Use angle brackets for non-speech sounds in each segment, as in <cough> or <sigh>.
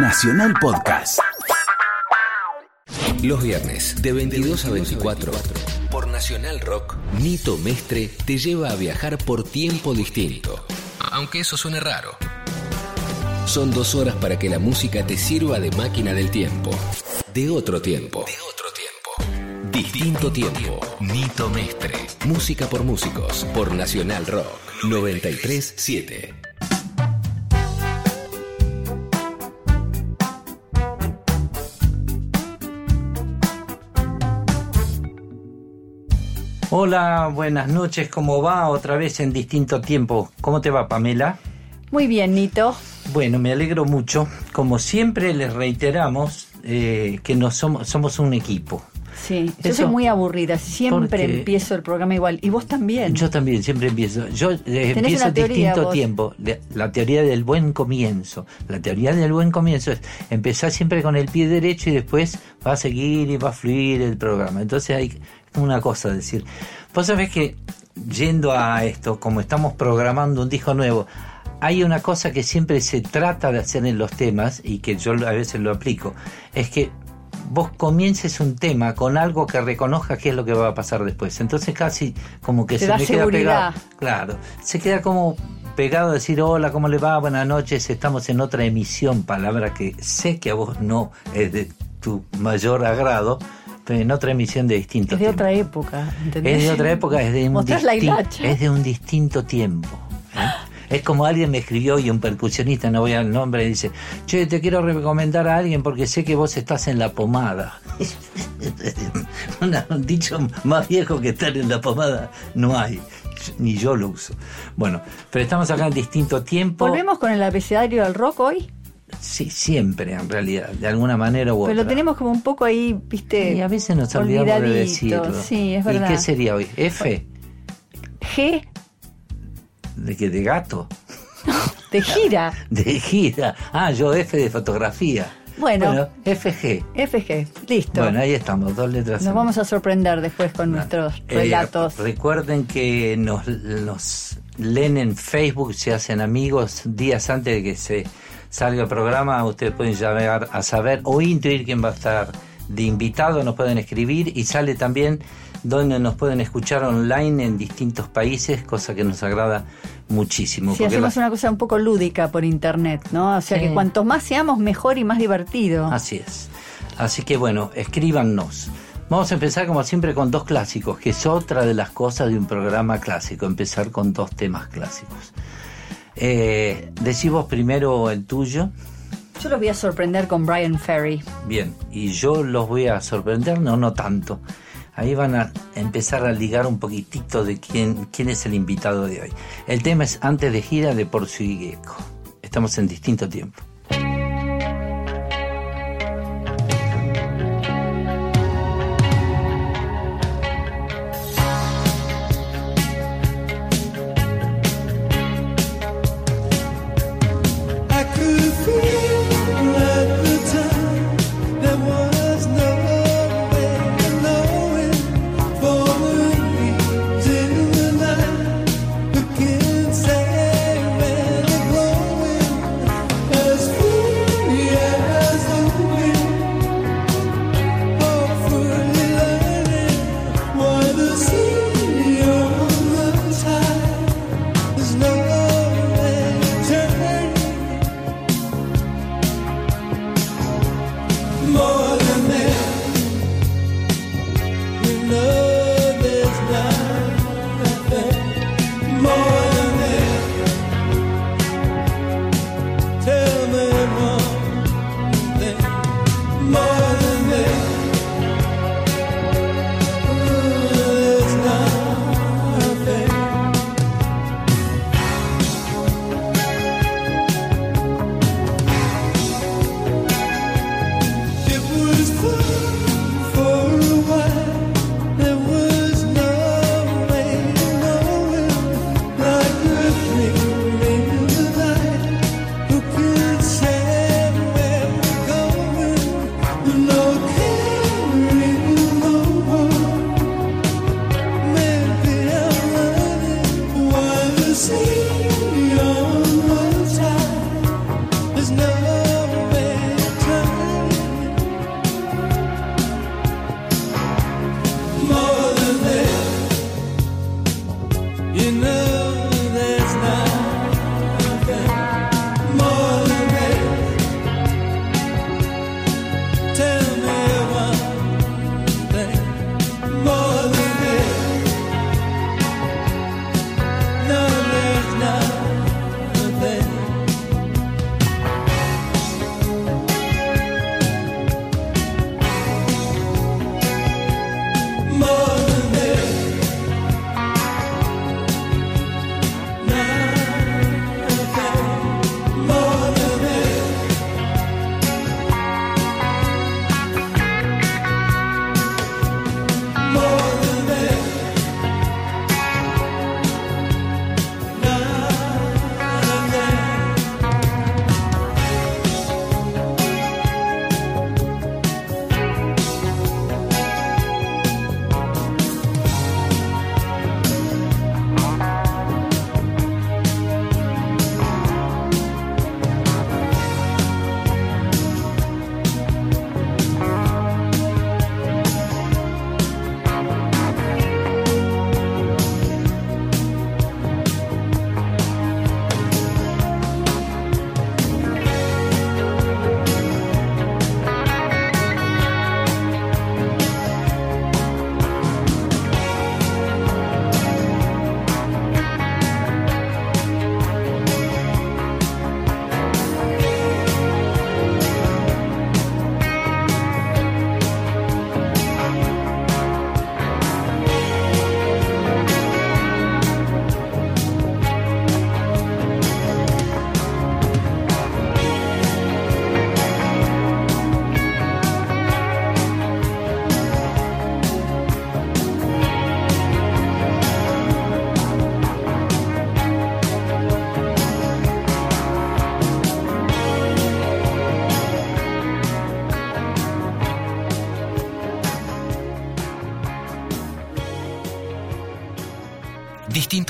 Nacional Podcast. Los viernes, de 22 a 24, por Nacional Rock, Nito Mestre te lleva a viajar por tiempo distinto. Aunque eso suene raro. Son dos horas para que la música te sirva de máquina del tiempo. De otro tiempo. De otro tiempo. Distinto tiempo. Nito Mestre. Música por músicos. Por Nacional Rock. 937. Hola, buenas noches, ¿cómo va? Otra vez en distinto tiempo. ¿Cómo te va, Pamela? Muy bien, Nito. Bueno, me alegro mucho. Como siempre les reiteramos eh, que no somos, somos un equipo. Sí, yo Eso- soy muy aburrida, siempre empiezo el programa igual. Y vos también. Yo también siempre empiezo. Yo eh, empiezo teoría, distinto vos. tiempo. La teoría del buen comienzo. La teoría del buen comienzo es empezar siempre con el pie derecho y después va a seguir y va a fluir el programa. Entonces hay una cosa decir. Vos sabés que yendo a esto, como estamos programando un disco nuevo, hay una cosa que siempre se trata de hacer en los temas y que yo a veces lo aplico. Es que vos comiences un tema con algo que reconozca qué es lo que va a pasar después. Entonces casi como que Te se da me queda seguridad. pegado. Claro, se queda como pegado a decir hola, ¿cómo le va? Buenas noches, estamos en otra emisión, palabra que sé que a vos no es de tu mayor agrado, en otra emisión de distinto es de tiempo. otra época, ¿entendés? Es de otra época, es de un, es de un distinto tiempo. ¿eh? Es como alguien me escribió y un percusionista, no voy al nombre, dice, che, te quiero recomendar a alguien porque sé que vos estás en la pomada. <laughs> Una- un dicho más viejo que estar en la pomada no hay, ni yo lo uso. Bueno, pero estamos acá en distinto tiempo. ¿Volvemos con el abecedario del rock hoy? Sí, siempre en realidad, de alguna manera u otra. Pero lo tenemos como un poco ahí, viste. Y a veces nos olvidamos de decirlo. Sí, es verdad. ¿Y qué sería hoy? ¿F? G ¿De qué? ¿De gato? <laughs> de gira. <laughs> De gira. Ah, yo F de fotografía. Bueno. FG. FG. Listo. Bueno, ahí estamos, dos letras. Nos en- vamos a sorprender después con nuestros Eh, relatos. recuerden que nos, nos leen en Facebook, se hacen amigos días antes de que se salga el programa. Ustedes pueden llegar a saber o intuir quién va a estar de invitado. Nos pueden escribir y sale también donde nos pueden escuchar online en distintos países, cosa que nos agrada muchísimo. Si porque hacemos la- una cosa un poco lúdica por internet, ¿no? O sea Sí. que cuantos más seamos, mejor y más divertido. Así es. Así que bueno, escríbanos. Vamos a empezar como siempre con dos clásicos, que es otra de las cosas de un programa clásico, empezar con dos temas clásicos. Eh, decí vos primero el tuyo, Yo los voy a sorprender con Brian Ferry. bien, y yo los voy a sorprender, no, no tanto. Ahí van a empezar a ligar un poquitito de quién, quién es el invitado de hoy. El tema es Antes de gira de Porcio y Gecko. Estamos en distinto tiempo.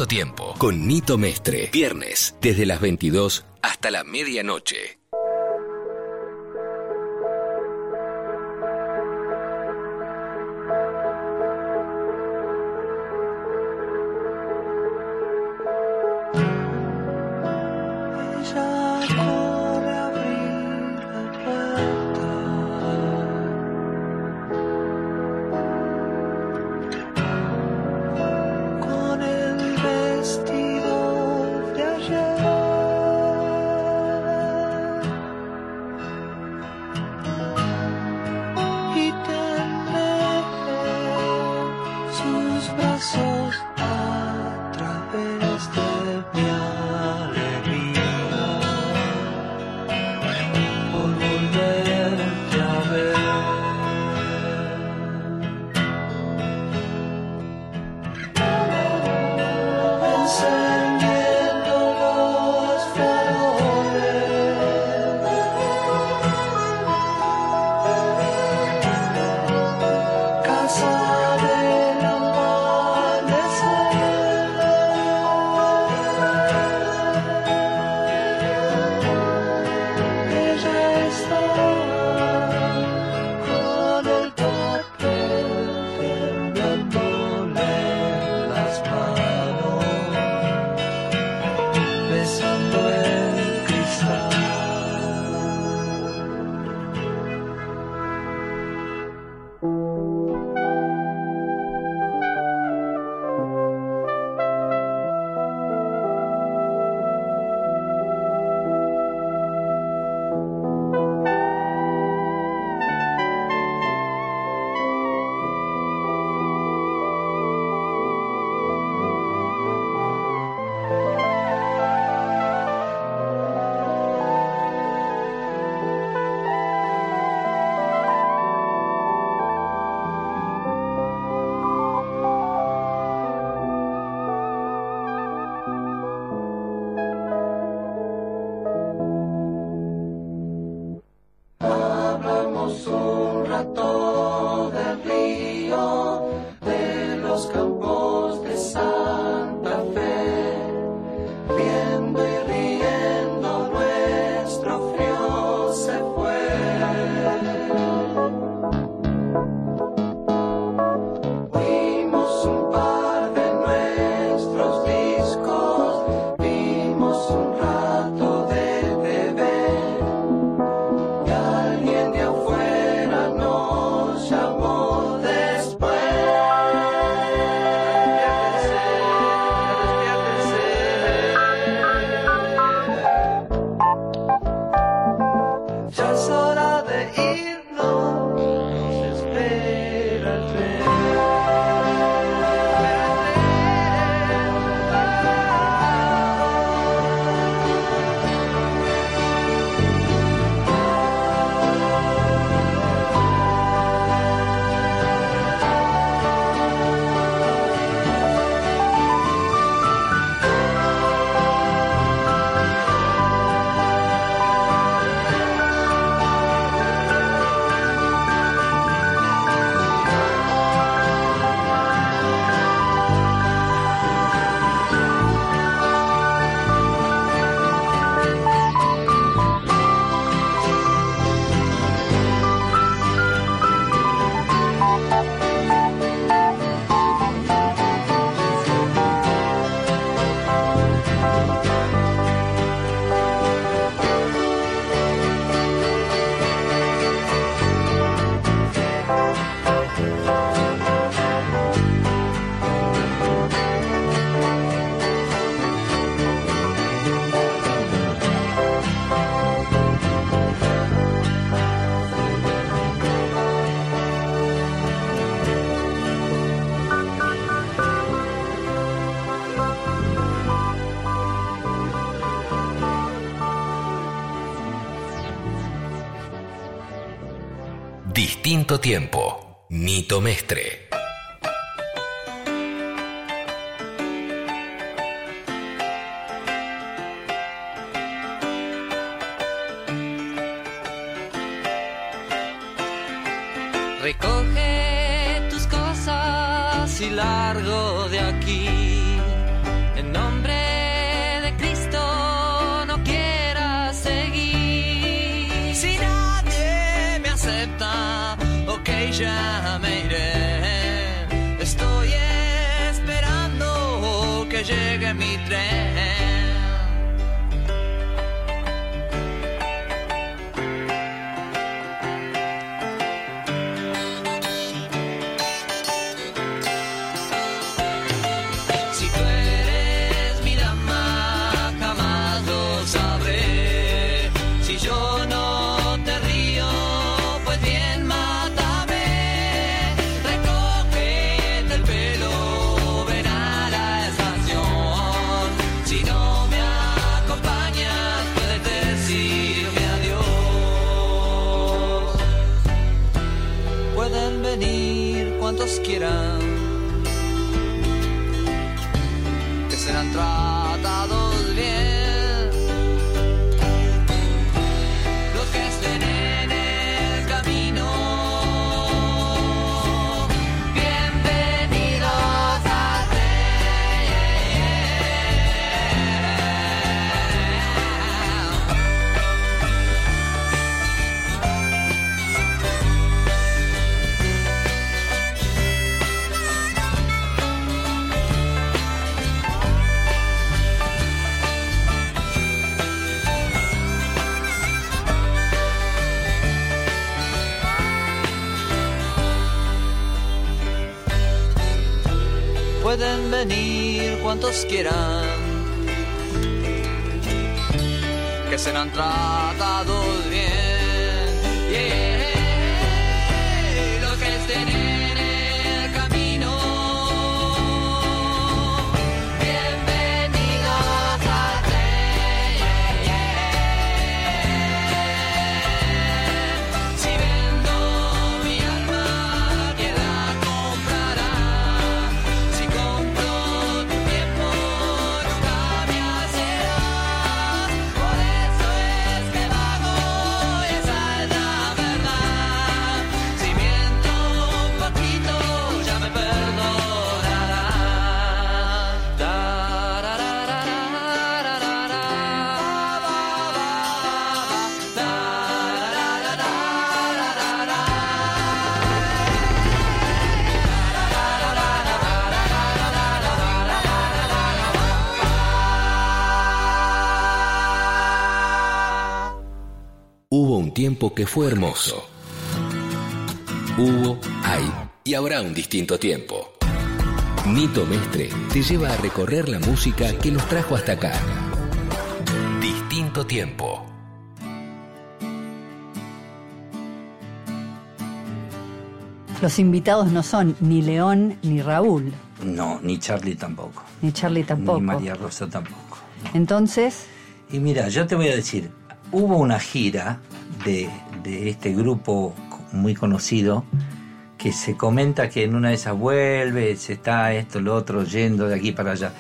tiempo. Con Nito Mestre. Viernes, desde las 22 hasta la medianoche. tiempo. Nito Mestre. Venir cuantos quieran, que serán tratados tiempo que fue hermoso. Hubo, hay y habrá un distinto tiempo. Nito Mestre te lleva a recorrer la música que nos trajo hasta acá. Distinto tiempo. Los invitados no son ni León ni Raúl, No, ni Charlie tampoco. ni Charlie tampoco. Ni María Rosa tampoco. Entonces, Y mira, yo te voy a decir, hubo una gira de, este grupo muy conocido que se comenta que en una de esas vuelve, se está esto, lo otro, yendo de aquí para allá.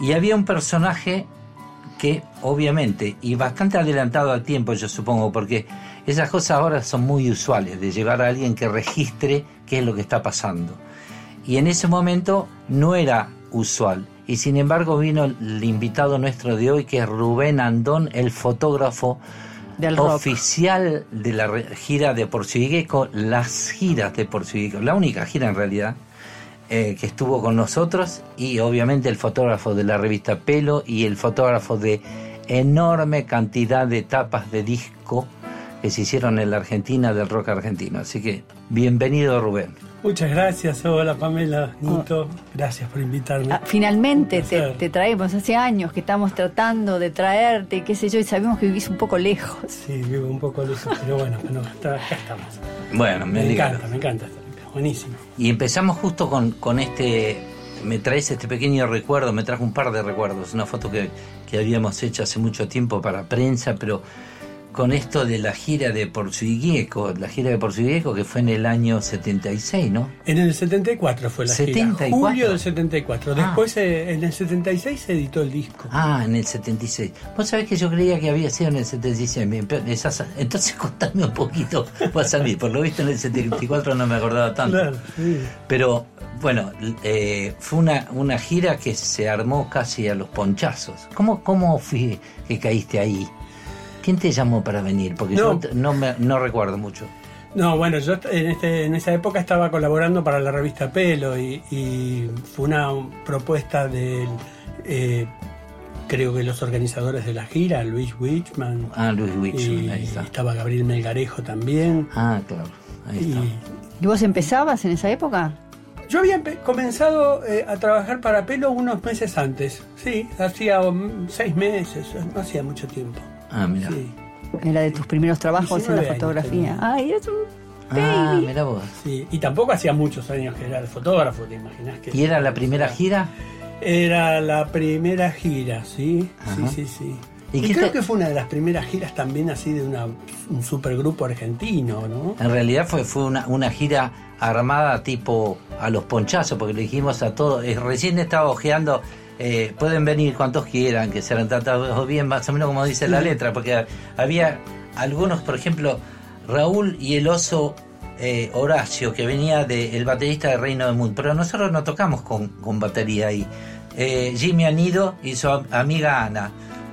Y había un personaje que obviamente, y bastante adelantado al tiempo yo supongo, porque esas cosas ahora son muy usuales, de llevar a alguien que registre qué es lo que está pasando. Y en ese momento no era usual. Y sin embargo vino el invitado nuestro de hoy, que es Rubén Andón, el fotógrafo Oficial de la gira de Porcigueco, las giras de Porcigueco, la única gira en realidad eh, que estuvo con nosotros y obviamente el fotógrafo de la revista Pelo y el fotógrafo de enorme cantidad de tapas de disco que se hicieron en la Argentina del rock argentino. Así que bienvenido Rubén. Muchas gracias, hola Pamela, Nito, gracias por invitarme. ah, finalmente te, traemos. Hace años que estamos tratando de traerte, qué sé yo, y sabemos que vivís un poco lejos. Sí, vivo un poco lejos, pero bueno, bueno, está- acá estamos. Bueno, me, Me encanta, me encanta buenísimo. Y empezamos justo con, con este, me traes este pequeño recuerdo, me trajo un par de recuerdos, una foto que, que habíamos hecho hace mucho tiempo para prensa, pero con esto de la gira de Porciguieco, la gira de Porciguieco que fue en el año 76, ¿no? En el 74 fue la 74. gira, julio del 74. Ah. Después, eh, en el 76 se editó el disco. Ah, en el 76. Vos sabés que yo creía que había sido en el 76. me- esas- Entonces <laughs> contame un poquito, vos a mí, por lo visto en el 74 no me acordaba tanto. Claro, sí. Pero bueno, eh, fue una, una gira que se armó casi a los ponchazos. ¿Cómo, cómo fue que caíste ahí? ¿Quién te llamó para venir? Porque No. yo no, me, no recuerdo mucho. No, bueno, yo en, este, en esa época estaba colaborando para la revista Pelo y, y fue una propuesta del, eh, creo que los organizadores de la gira, Luis Wichman. Ah, Luis Wichman, ahí está. Estaba Gabriel Melgarejo también. Ah, claro, ahí está. Y ¿Y vos empezabas en esa época? yo había comenzado eh, a trabajar para Pelo unos meses antes. Sí, hacía um, seis meses, no hacía mucho tiempo. Ah, mira. Sí, Era de tus primeros trabajos en la 19 años fotografía. Ay, eres un Ah, mira vos. sí. Y tampoco hacía muchos años que era el fotógrafo, ¿te imaginas? Que ¿Y era la primera gira? Era la primera gira, sí, Ajá. sí, sí, sí. ¿Y creo te- que fue una de las primeras giras también así de una, un supergrupo argentino, ¿no? En realidad fue, fue una, una gira armada tipo a los ponchazos, porque le dijimos a todos, eh, recién estaba ojeando, eh, pueden venir cuantos quieran, que serán tratados bien, más o menos como dice la letra, porque había algunos, por ejemplo, Raúl y el oso eh, Horacio, que venía del baterista de Reino del Mundo, pero nosotros no tocamos con, con batería ahí. Eh, Jimmy Anido y su am- amiga Ana,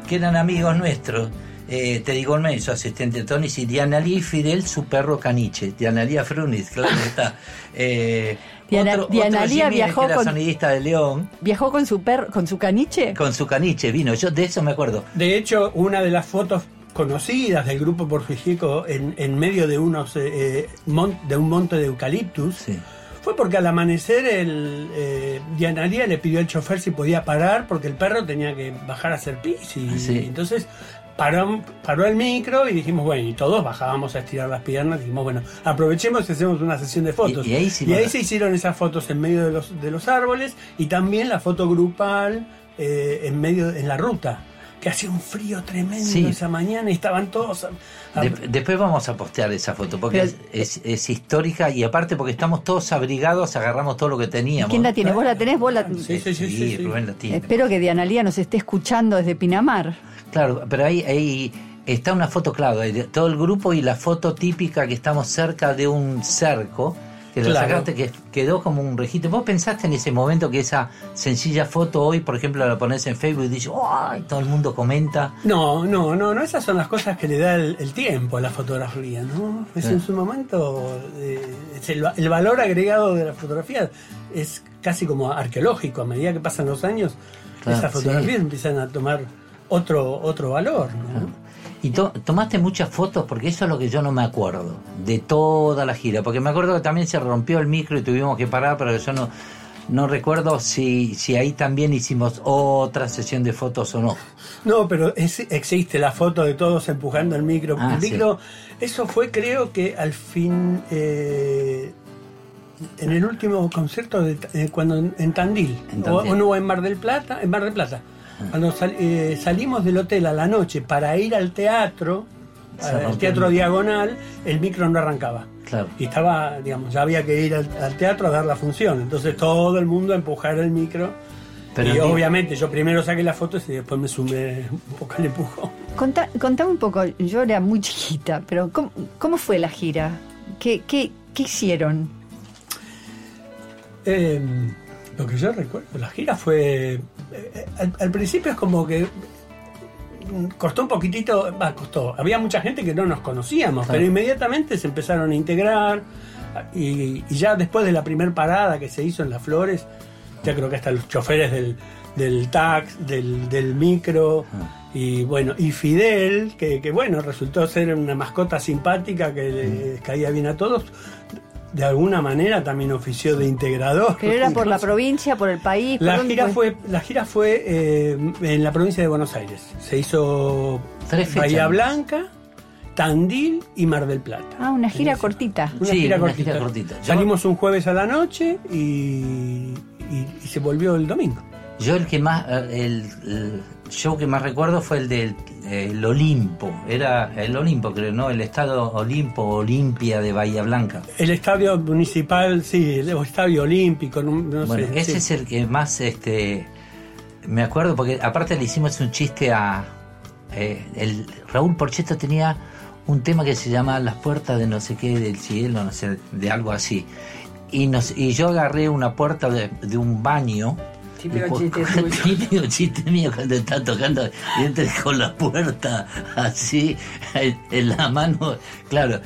que eran amigos nuestros. Eh, Teddy Goldman y su asistente Tony y Diana Lee Fidel, su perro caniche. Diana Lía Frunis, claro que está. <laughs> Eh, Diana- otro, Diana otro Lía viajó que era con- sonidista de León, ¿Viajó con su perro, con su caniche? con su caniche vino. Yo de eso me acuerdo. De hecho, una de las fotos conocidas del grupo Porfigico en, en medio de unos eh, eh, mon- de un monte de eucaliptus Sí. fue porque al amanecer el eh, Diana Lía le pidió al chofer si podía parar porque el perro tenía que bajar a hacer pis y, Sí. y entonces paró, paró el micro y dijimos bueno y todos bajábamos a estirar las piernas dijimos bueno aprovechemos y hacemos una sesión de fotos Y- y ahí hicimos ahí la- se hicieron esas fotos en medio de los de los árboles y también la foto grupal eh, en medio en la ruta que hacía un frío tremendo Sí. esa mañana y estaban todos a- a- De- después vamos a postear esa foto porque es, es- es histórica y aparte porque estamos todos abrigados, agarramos todo lo que ¿Y teníamos. quién la tiene? ¿Vos la tenés? ¿Vos la... Sí, sí, sí, sí, sí. Rubén la tiene. Espero que Diana Lía nos esté escuchando desde Pinamar. Claro, pero ahí, ahí está una foto, claro, de todo el grupo y la foto típica que estamos cerca de un cerco, que la Claro. sacaste, que quedó como un registro. ¿Vos pensaste en ese momento que esa sencilla foto hoy, por ejemplo, la pones en Facebook y dices, ¡ay! Todo el mundo comenta. No, no, no, no, esas son las cosas que le da el, el tiempo a la fotografía, ¿no? Es en su momento, eh, es el, va- el valor agregado de la fotografía es casi como arqueológico, a medida que pasan los años, Claro, esas fotografías sí. empiezan a tomar otro, otro valor, ¿no? Y to- tomaste muchas fotos porque eso es lo que yo no me acuerdo de toda la gira. Porque me acuerdo que también se rompió el micro y tuvimos que parar, pero yo no, no recuerdo si, si ahí también hicimos otra sesión de fotos o no. No, pero es- existe la foto de todos empujando el micro. Ah, el sí. micro, eso fue creo que al fin, eh, en el último concierto, de, eh, cuando en, en Tandil, En o, Tandil. o no, en Mar del Plata, en Mar del Plata. Cuando sal- eh, salimos del hotel a la noche para ir al teatro, al teatro el- diagonal, el micro no arrancaba. Claro. Y estaba, digamos, ya había que ir al, al teatro a dar la función. Entonces todo el mundo a empujar el micro. Pero y obviamente yo primero saqué las fotos y después me sumé un poco al empujo. Contá- contame un poco, yo era muy chiquita, pero ¿cómo, cómo fue la gira? ¿Qué, qué, qué hicieron? Eh, lo que yo recuerdo, la gira fue. Eh, al, al principio es como que. mm, Costó un poquitito, va, costó. Había mucha gente que no nos conocíamos, Claro. pero inmediatamente se empezaron a integrar. Y, y ya después de la primer parada que se hizo en Las Flores, ya creo que hasta los choferes del, del tax, del, del micro, y bueno, y Fidel, que, que, bueno, resultó ser una mascota simpática que le caía bien a todos, de alguna manera también ofició de integrador. ¿Pero era por la provincia, por el país? ¿Por la gira fue, la gira fue eh, en la provincia de Buenos Aires. Se hizo Tres. Bahía Blanca, Tandil y Mar del Plata. Ah, una gira cortita. Una, Sí, gira, una cortita. gira cortita. Salimos un jueves a la noche y, y- y se volvió el domingo. Yo el que más, eh, el, el show que más recuerdo fue el del el Olimpo. Era el Olimpo, creo, ¿no? El estado Olimpo, Olimpia de Bahía Blanca. El estadio municipal, sí, el estadio olímpico, no, no bueno, sé. ese sí. es el que más, este, me acuerdo porque aparte le hicimos un chiste a, eh, el Raúl Porcheto tenía un tema que se llama Las puertas de no sé qué del cielo, no sé, de algo así. Y, nos, y yo agarré una puerta de, de un baño. Típico chiste tuyo. típico chiste mío cuando está tocando y entra con la puerta así en, en la mano. Claro,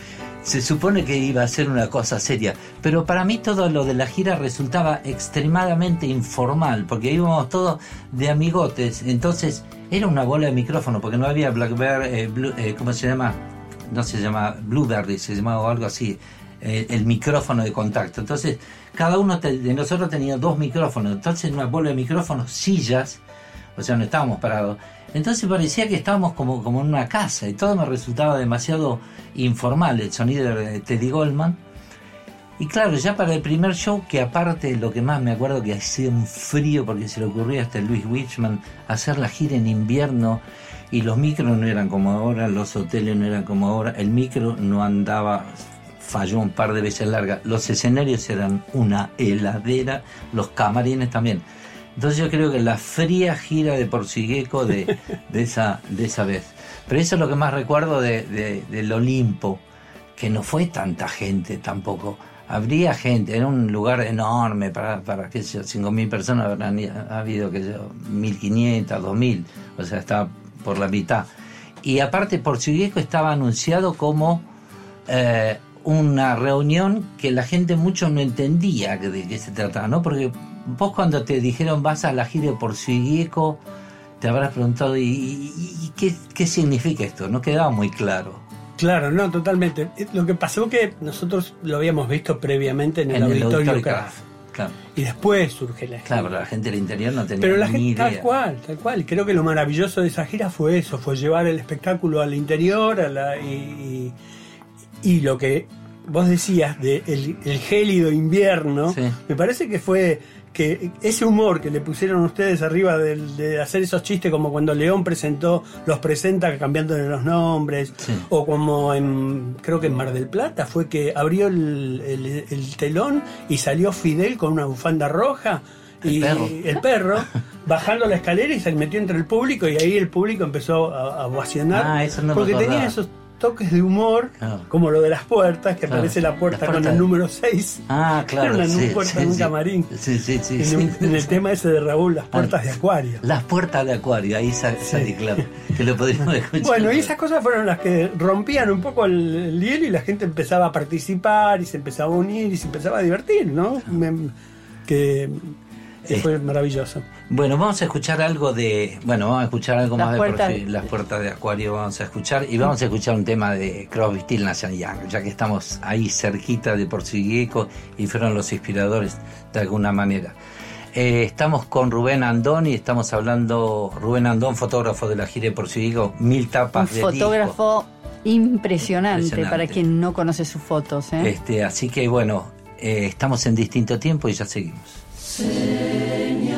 se supone que iba a ser una cosa seria, pero para mí todo lo de la gira resultaba extremadamente informal, porque íbamos todos de amigotes, entonces era una bola de micrófono, porque no había Blackberry, eh, Blue- eh, ¿cómo se llama? No se llama Blueberry, se llamaba algo así, eh, el micrófono de contacto. Entonces, cada uno de nosotros tenía dos micrófonos, entonces una bola de micrófonos, sillas, o sea, no estábamos parados. Entonces parecía que estábamos como, como en una casa y todo me resultaba demasiado informal, el sonido de Teddy Goldman. Y claro, ya para el primer show, que aparte lo que más me acuerdo que hacía un frío porque se le ocurrió hasta Luis Wichman hacer la gira en invierno y los micros no eran como ahora, los hoteles no eran como ahora, el micro no andaba, falló un par de veces larga, los escenarios eran una heladera, los camarines también. Entonces yo creo que la fría gira de Porcigueco de, de, esa, de esa vez. Pero eso es lo que más recuerdo de, de- del Olimpo, que no fue tanta gente tampoco. Habría gente, era un lugar enorme para, para qué sé yo, 5.000 personas, habrán habido, sé yo, 1.500, 2.000, o sea, estaba por la mitad. Y aparte, Porcigueco estaba anunciado como eh, una reunión que la gente mucho no entendía de qué se trataba, ¿no? Porque vos cuando te dijeron vas a la gira de Porcigueco, te habrás preguntado, ¿y, y- y qué, qué significa esto? No quedaba muy claro. Claro, no, totalmente. Lo que pasó que nosotros lo habíamos visto previamente en el, auditorio, Auditorio. Kraft. Claro, Y después surge la gira. claro, pero la gente del interior no tenía Pero la ni gente, idea. tal cual, tal cual. Creo que lo maravilloso de esa gira fue eso, fue llevar el espectáculo al interior a la, y, y, y lo que vos decías de el, el gélido invierno, Sí. me parece que fue que ese humor que le pusieron ustedes arriba del- de, hacer esos chistes como cuando León presentó, los presenta cambiándole los nombres, Sí. o como en, creo que en Mar del Plata fue que abrió el, el- el telón y salió Fidel con una bufanda roja. El y perro. el perro bajando la escalera y se metió entre el público y ahí el público empezó a, a ovacionar Ah, eso no porque tenía esos toques de humor Claro. como lo de las puertas que Claro. aparece la puerta con el número 6 Ah, claro. Era una sí, puerta sí, en un camarín. Sí, sí, sí. en, sí. un- en el tema ese de Raúl las puertas de acuario Las puertas de acuario, ahí sa- salí, claro. Que lo podríamos <laughs> escuchar. Bueno, y esas cosas fueron las que rompían un poco el, el hielo y la gente empezaba a participar y se empezaba a unir y se empezaba a divertir, ¿no? Me- que que fue maravilloso. Bueno, vamos a escuchar algo de. Bueno, vamos a escuchar algo Las más puertas- de Las puertas de Acuario. Vamos a escuchar. Y vamos a escuchar un tema de Crosby, Still, Nash Young, ya que estamos ahí cerquita de Porcigueco y fueron los inspiradores de alguna manera. Eh, estamos con Rubén Andón y estamos hablando. Rubén Andón, fotógrafo de la gira de Porcigueco, mil Un tapas de disco. fotógrafo impresionante, Impresionante. para quien no conoce sus fotos. ¿eh? Este, así que bueno, eh, estamos en distinto tiempo y ya seguimos. nación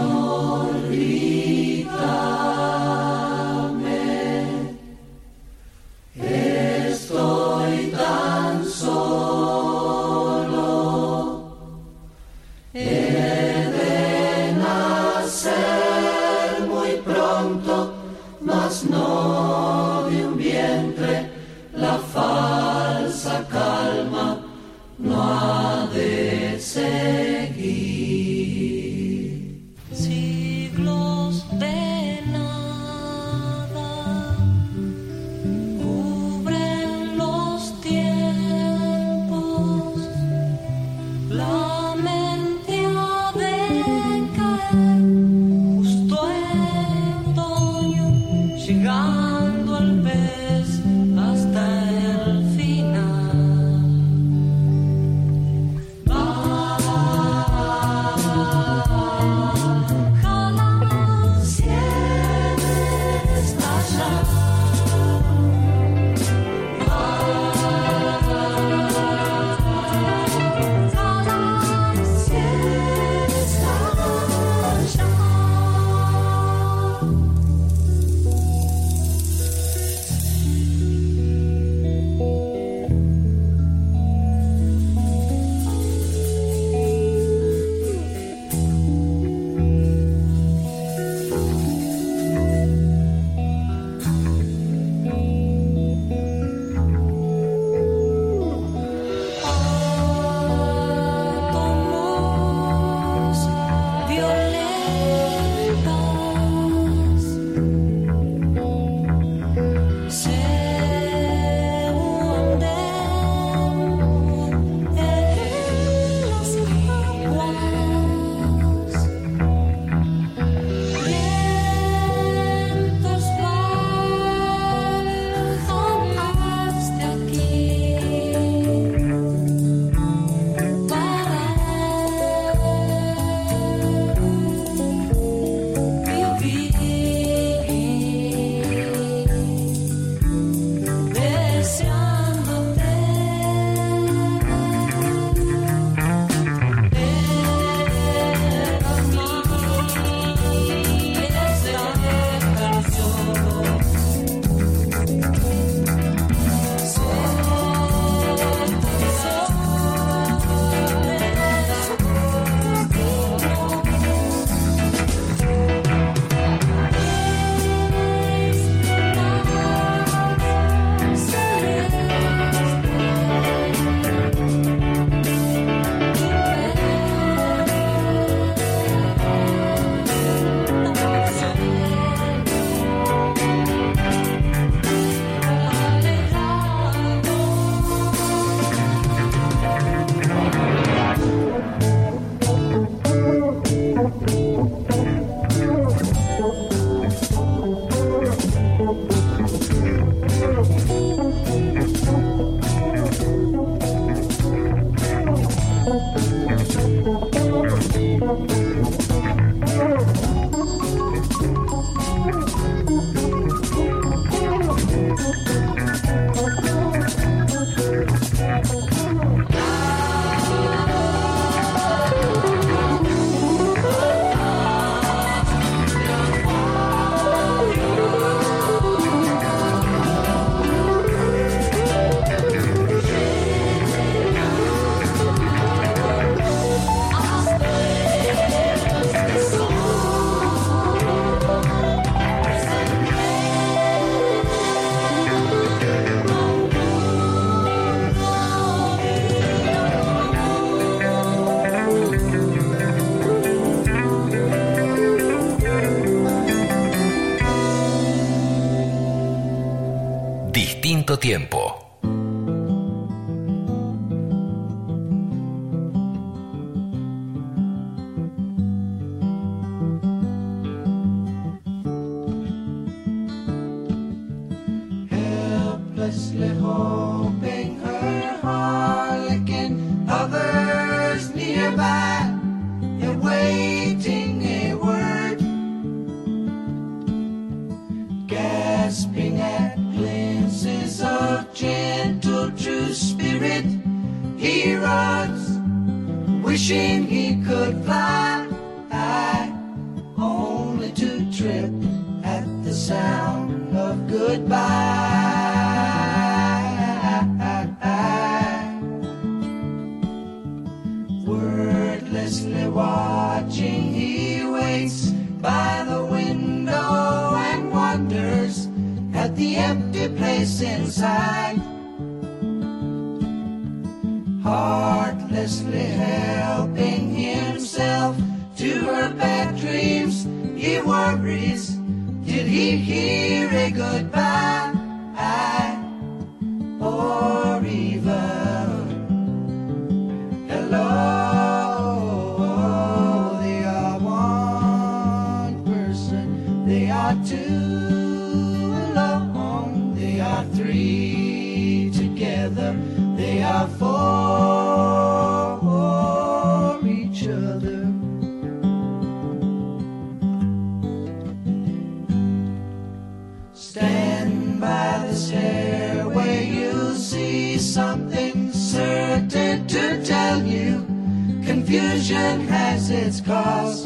confusion has its cause.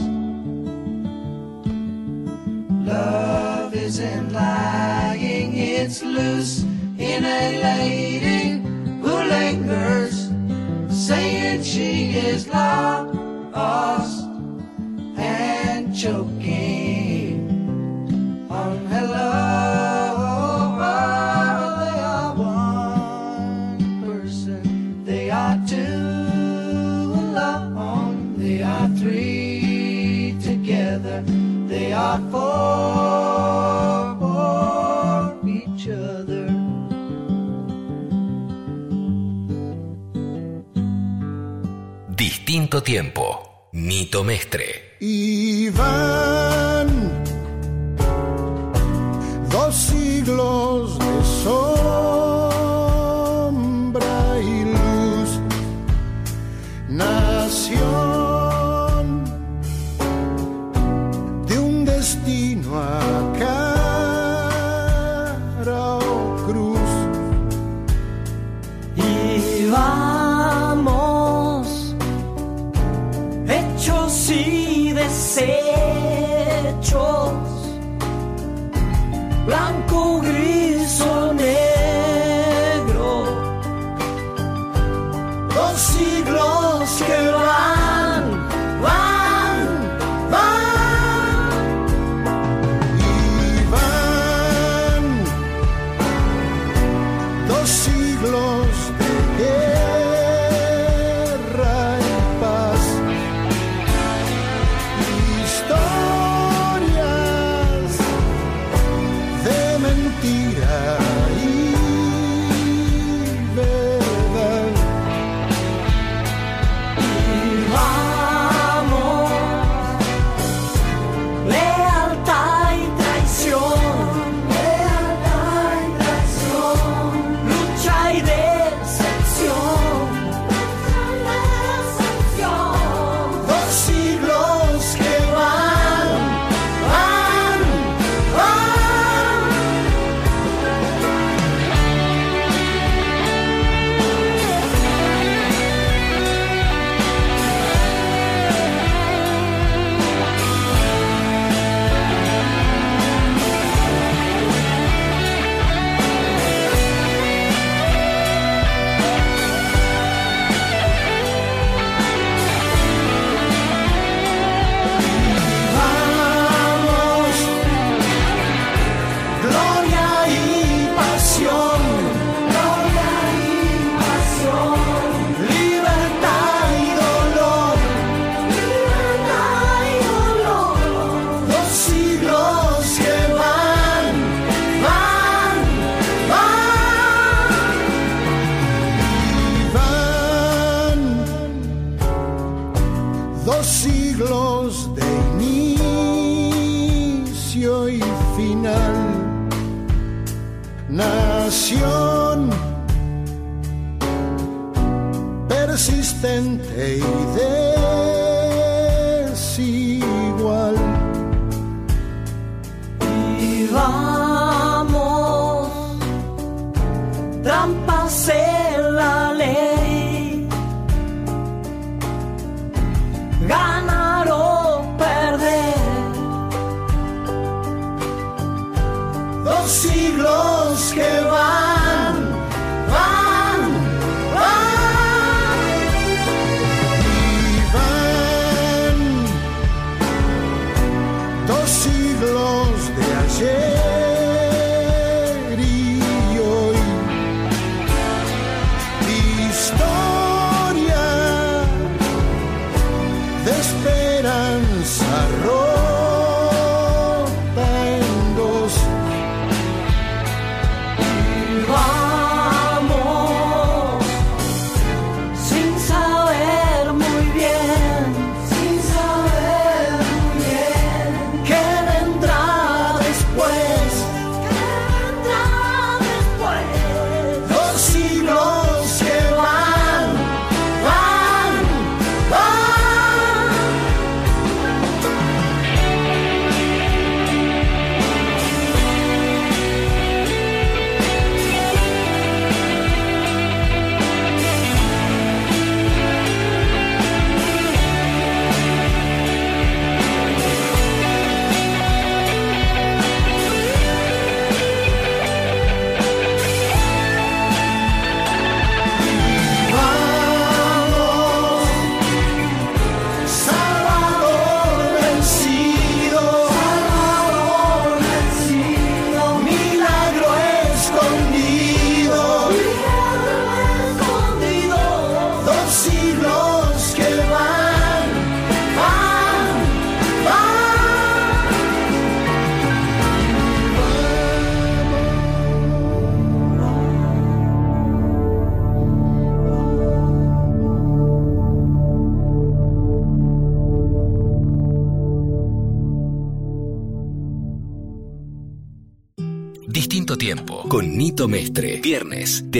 Love isn't lying, it's loose in a lady who lingers, saying she is lost. Quinto tiempo, Nito Mestre. Iván, dos siglos de sol.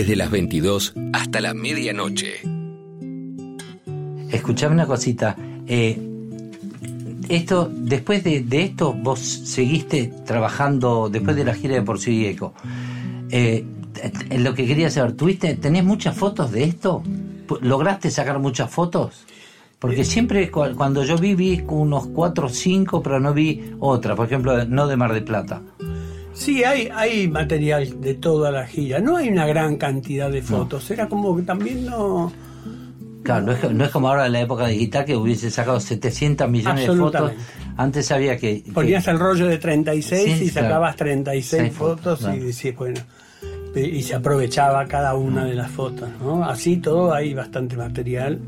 Desde las 22 hasta la medianoche. Escuchame una cosita. eh, esto, después de, esto, vos seguiste trabajando después de la gira de y Eco. Eh, lo que quería saber, ¿tuviste, tenés muchas fotos de esto? ¿Lograste sacar muchas fotos? Porque siempre cu- cuando yo vi, vi unos cuatro o cinco, pero no vi otra, por ejemplo, no de Mar de Plata. Sí, hay, hay material de toda la gira. No hay una gran cantidad de fotos. Era como que también no. Claro, no es, no es como ahora en la época digital que hubiese sacado 700 millones de fotos. Antes había que... que- Ponías el rollo de 36 Sí, y claro. sacabas 36 Seis fotos, fotos, claro. y decís, bueno. Y se aprovechaba cada una de las fotos, ¿no? Así todo hay bastante material.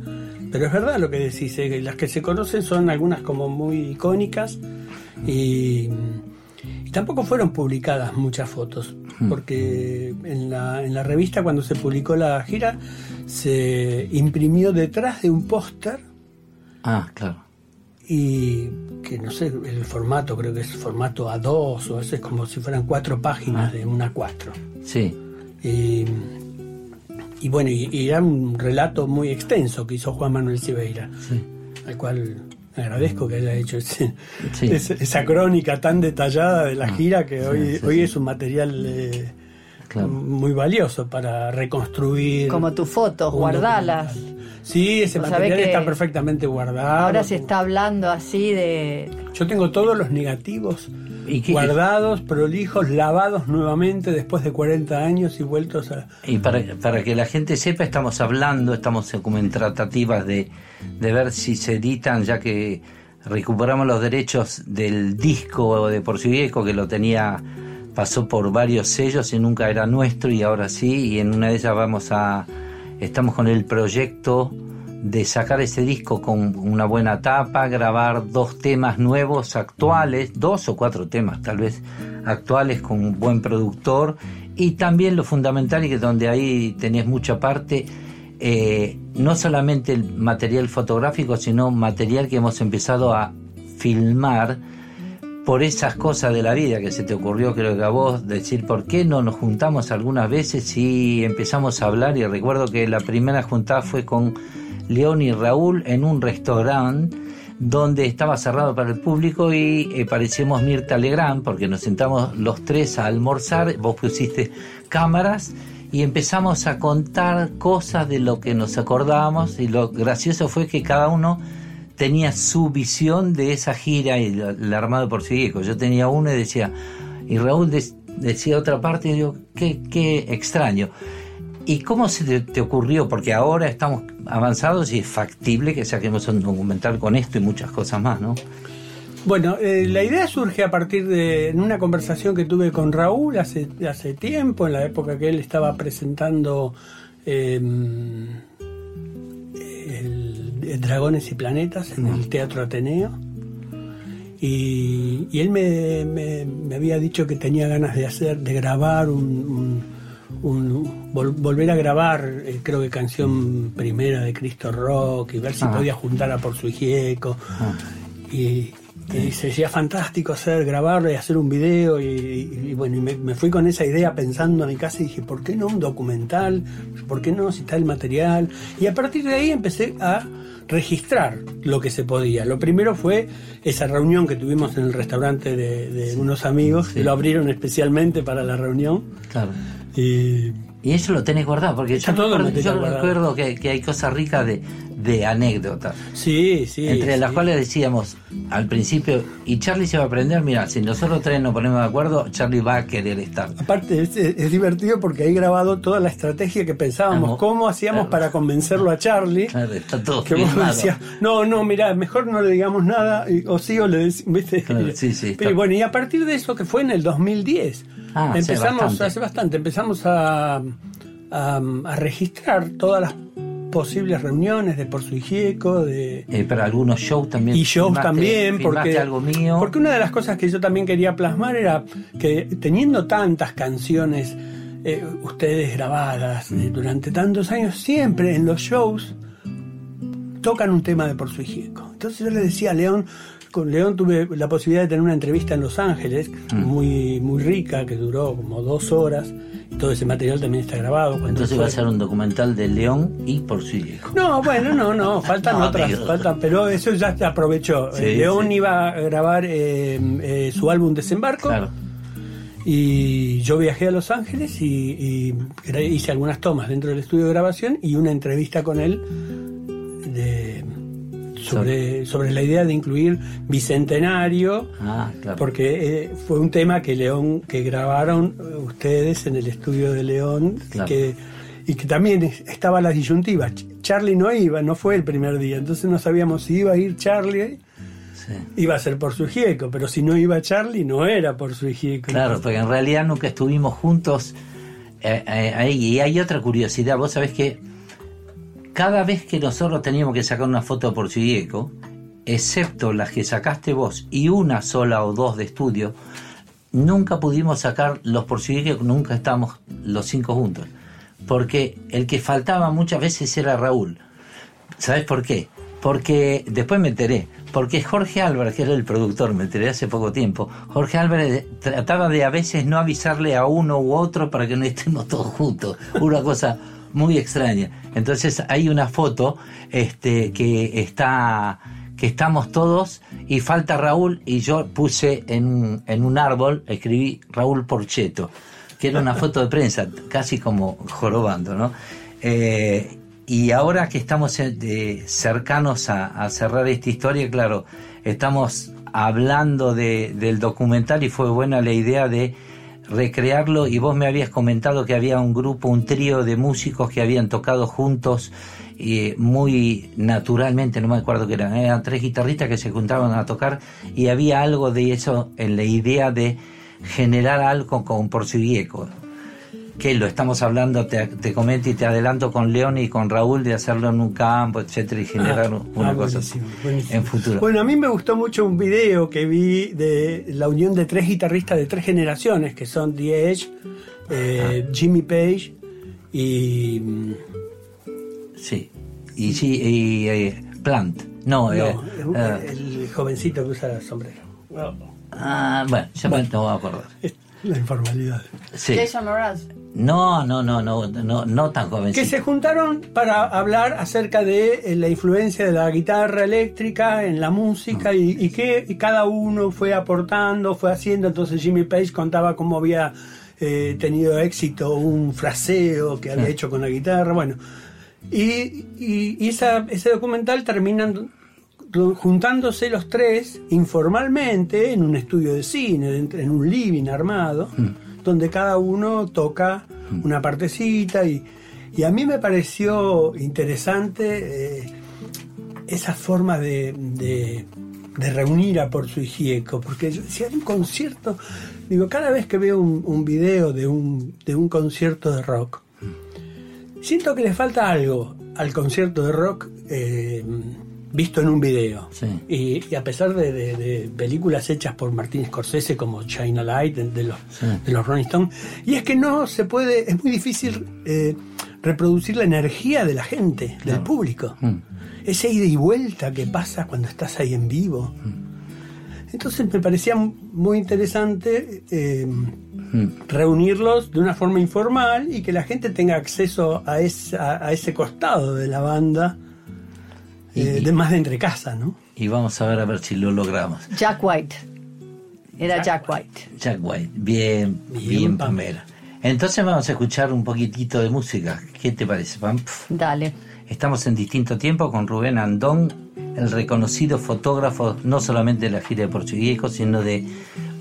Pero es verdad lo que decís, eh, que las que se conocen son algunas como muy icónicas y tampoco fueron publicadas muchas fotos, porque en la, en la revista cuando se publicó la gira se imprimió detrás de un póster Ah, claro. y que no sé, el formato creo que es formato A2 o es como si fueran cuatro páginas de una A4. Sí. Y, y bueno, y, y era un relato muy extenso que hizo Juan Manuel Silveira, al cual agradezco que haya hecho ese- Sí. ese- esa crónica tan detallada de la gira que sí, hoy, sí, hoy sí. es un material eh, Claro. muy valioso para reconstruir. Como tus fotos, guardalas. Sí, ese material está perfectamente guardado. Ahora se está hablando así de... Yo tengo todos los negativos ¿Y qué- guardados, prolijos, lavados nuevamente después de 40 años y vueltos a... Y para, para que la gente sepa, estamos hablando, estamos como en tratativas de, de ver si se editan, ya que recuperamos los derechos del disco de Porcivieco, que lo tenía, pasó por varios sellos y nunca era nuestro, y ahora sí, y en una de ellas vamos a, estamos con el proyecto de sacar ese disco con una buena tapa, grabar dos temas nuevos, actuales, dos o cuatro temas tal vez actuales con un buen productor y también lo fundamental y que donde ahí tenés mucha parte, eh, no solamente el material fotográfico, sino material que hemos empezado a filmar por esas cosas de la vida que se te ocurrió, creo que a vos, decir por qué no nos juntamos algunas veces y empezamos a hablar. Y recuerdo que la primera juntada fue con León y Raúl en un restaurante donde estaba cerrado para el público y eh, parecíamos Mirta Legrand porque nos sentamos los tres a almorzar, vos pusiste cámaras y empezamos a contar cosas de lo que nos acordábamos y lo gracioso fue que cada uno tenía su visión de esa gira y el armado por Sigueco. Yo tenía uno y decía, y Raúl decía otra parte y digo, qué, qué extraño. ¿Y cómo se te, ocurrió? Porque ahora estamos avanzados y es factible que saquemos un documental con esto y muchas cosas más, ¿no? Bueno, eh, la idea surge a partir de una conversación que tuve con Raúl hace, tiempo, en la época que él estaba presentando el Dragones y Planetas en el Teatro Ateneo. Y, y él me, había dicho que tenía ganas de hacer, de grabar un- un- vol- volver a grabar, eh, creo que canción primera de Cristo Rock y ver si Ah. podía juntar a Por su Hijieco. Ah. Y, y sería fantástico hacer, grabarlo y hacer un video. Y, y- y bueno, y me, me fui con esa idea pensando en mi casa y dije, ¿por qué no un documental? ¿Por qué no si está el material? Y a partir de ahí empecé a registrar lo que se podía. Lo primero fue esa reunión que tuvimos en el restaurante de, de unos amigos, Sí. que lo abrieron especialmente para la reunión. Claro. Y Y eso lo tenés guardado, porque yo, todo recuerdo- material yo guardado. recuerdo que, que hay cosas ricas de, de anécdotas. sí, sí. entre las sí. cuales decíamos al principio, y Charlie se va a aprender, mira, si nosotros tres nos ponemos de acuerdo, Charlie va a querer estar. Aparte, es, es divertido porque hay grabado toda la estrategia que pensábamos, Vamos. cómo hacíamos Claro. para convencerlo a Charlie. Claro, está todo Que vos decías, no, no, mira, mejor no le digamos nada, y- o sí, o le decimos, ¿viste? Claro, sí, sí, Pero está. bueno, y a partir de eso, que fue en el 2010, Ah, hace empezamos, bastante. hace bastante, empezamos a, a, a registrar todas las posibles reuniones de Por su Hijieco, de, Eh, para algunos shows también. y shows filmaste- también, porque, algo mío. porque una de las cosas que yo también quería plasmar era que teniendo tantas canciones eh, ustedes grabadas eh, durante tantos años, siempre en los shows tocan un tema de Por su Hijieco. Entonces yo le decía a León, con León tuve la posibilidad de tener una entrevista en Los Ángeles, Mm. muy, muy rica, que duró como dos horas, y todo ese material también está grabado. Entonces va a ser un documental de León y por su hijo. no, bueno, no, no, <laughs> faltan No, otras, faltan, pero eso ya se aprovechó. Sí, Eh, León sí. iba a grabar eh, eh, su álbum Desembarco Claro. y yo viajé a Los Ángeles y, hice algunas tomas dentro del estudio de grabación y una entrevista con él de, sobre, sobre la idea de incluir Bicentenario. Ah, claro. Porque eh, fue un tema que León, que grabaron eh, ustedes en el estudio de León, Claro. que, y que también es- estaba la disyuntiva. Ch- Charlie no iba, no fue el primer día, entonces no sabíamos si iba a ir Charlie, Sí. iba a ser por su hijieco, pero si no iba Charlie, no era por su hijieco. Claro, porque en realidad nunca estuvimos juntos eh, eh. Y hay otra curiosidad, vos sabés que cada vez que nosotros teníamos que sacar una foto por Chilleco, excepto las que sacaste vos y una sola o dos de estudio, nunca pudimos sacar los por Chilleco, nunca estábamos los cinco juntos. Porque el que faltaba muchas veces era Raúl. ¿Sabes por qué? Porque después me enteré, porque Jorge Álvarez, que era el productor, me enteré hace poco tiempo, Jorge Álvarez trataba de a veces no avisarle a uno u otro para que no estemos todos juntos, una cosa muy extraña. Entonces hay una foto este, que está que estamos todos y falta Raúl y yo puse en, en un árbol, escribí Raúl Porcheto, que era una foto de prensa, casi como jorobando, ¿no? Eh, y ahora que estamos eh, cercanos a, a cerrar esta historia, claro, estamos hablando de- del documental y fue buena la idea de recrearlo y vos me habías comentado que había un grupo, un trío de músicos que habían tocado juntos eh, muy naturalmente, no me acuerdo qué eran, eran tres guitarristas que se juntaban a tocar y había algo de eso en la idea de generar algo con Porcivieco que lo estamos hablando, te, te comento y te adelanto con León y con Raúl de hacerlo en un campo, etcétera, y generar Ah, una ah, cosa buenísimo, buenísimo. en futuro. Bueno, a mí me gustó mucho un video que vi de la unión de tres guitarristas de tres generaciones, que son The Edge, eh, Jimmy Page y... mm, Sí. Y sí, y eh, Plant. No, no, eh, el, el jovencito que usa sombrero. No. Ah, bueno, ya me no voy a acordar. La informalidad. Sí. Jason Mraz. No, no, no, no, no, no tan Que jovencito. se juntaron para hablar acerca de eh, la influencia de la guitarra eléctrica en la música y, y que y cada uno fue aportando, fue haciendo. Entonces Jimmy Page contaba cómo había eh, tenido éxito un fraseo que había hecho con la guitarra. Bueno, y, y- y esa- ese documental terminan juntándose los tres informalmente en un estudio de cine, en en un living armado, donde cada uno toca una partecita y, y a mí me pareció interesante eh, esa forma de, de- de reunir a Por y Gieco, porque yo- si hay un concierto, digo, cada vez que veo un, un video de un, de un concierto de rock, siento que le falta algo al concierto de rock eh, visto en un video. Sí. Y, y a pesar de, de- de películas hechas por Martín Scorsese como China Light, de, de los, Sí. de los Rolling Stones, y es que no se puede, es muy difícil eh, reproducir la energía de la gente, del público. Mm. Ese ida y vuelta que pasa cuando estás ahí en vivo. Entonces me parecía muy interesante eh, reunirlos de una forma informal y que la gente tenga acceso a, esa, a ese costado de la banda, eh, Y- de más de entre casa, ¿no? Y vamos a ver a ver si lo logramos. Jack White. Era Jack White. Jack White, bien, bien, Bien, Pamela. Entonces vamos a escuchar un poquitito de música. ¿Qué te parece, Pam? Dale. Estamos en distinto tiempo con Rubén Andón, el reconocido fotógrafo no solamente de la gira de Portuguieco, sino de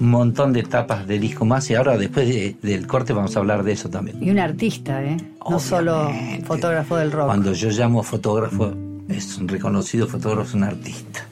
un montón de etapas de disco más. Y ahora, después de- del corte, vamos a hablar de eso también. Y un artista, ¿eh? No solo Obviamente. fotógrafo del rock. Cuando yo llamo fotógrafo, es un reconocido fotógrafo, es un artista.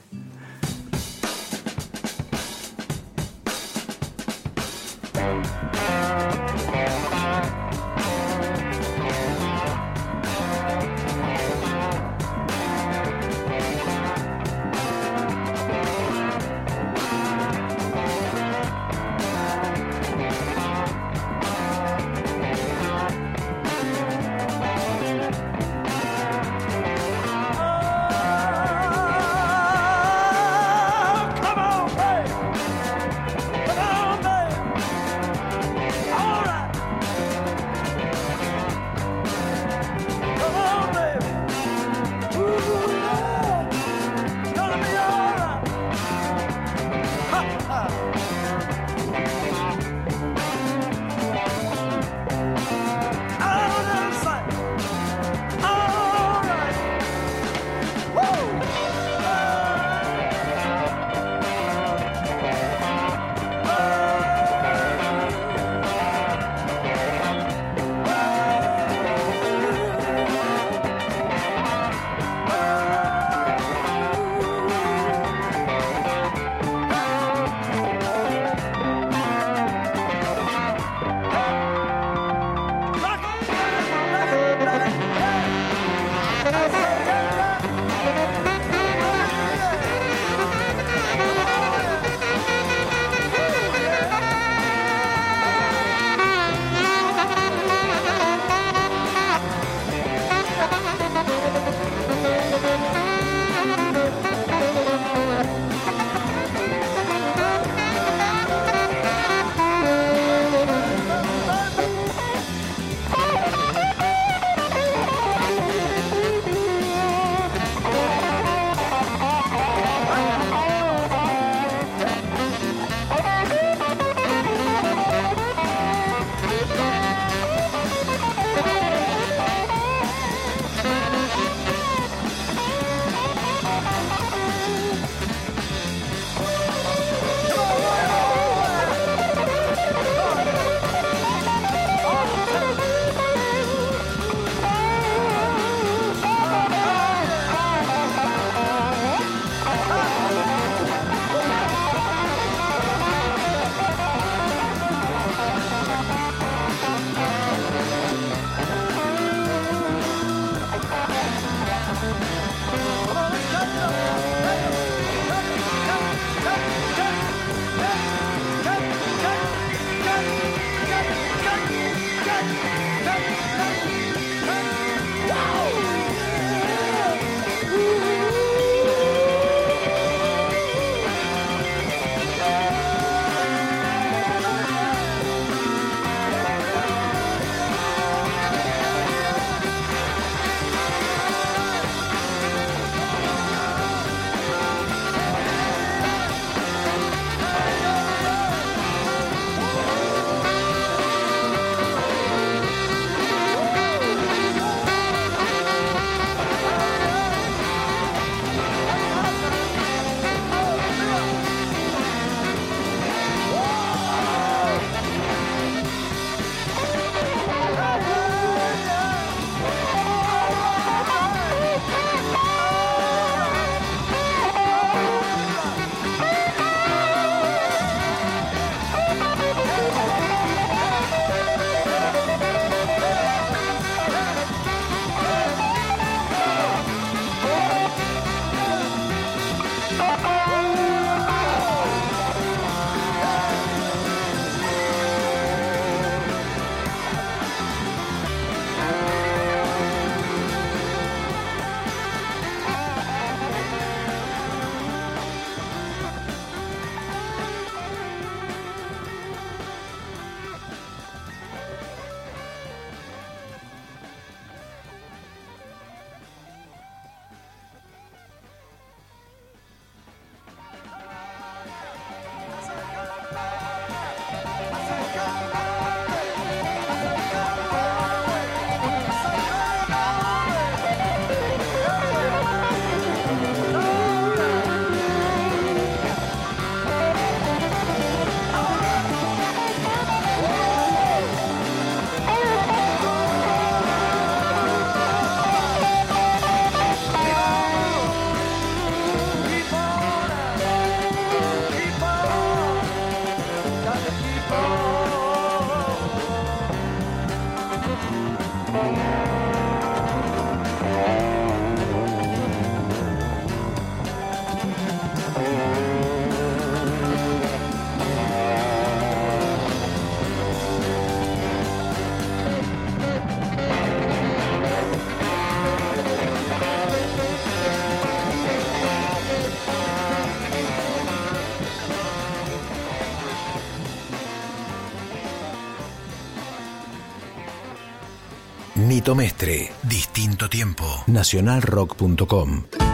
Mestre, distinto tiempo. Nacionalrock.com.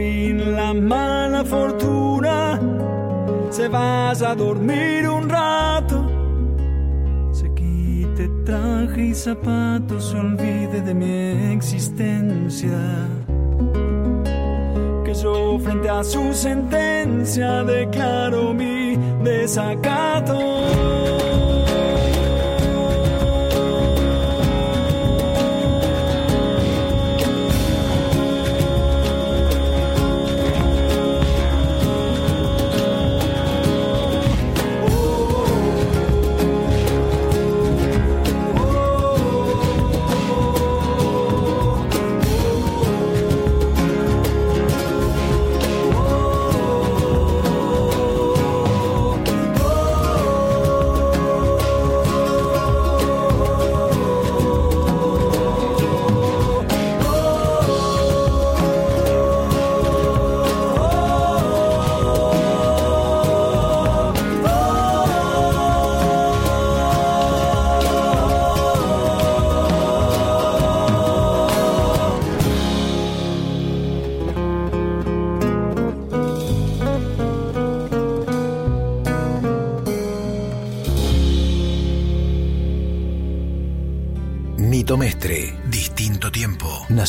la mala fortuna se vaya a dormir un rato. Se quite traje y zapatos, se olvide de mi existencia que yo frente a su sentencia declaro mi desacato.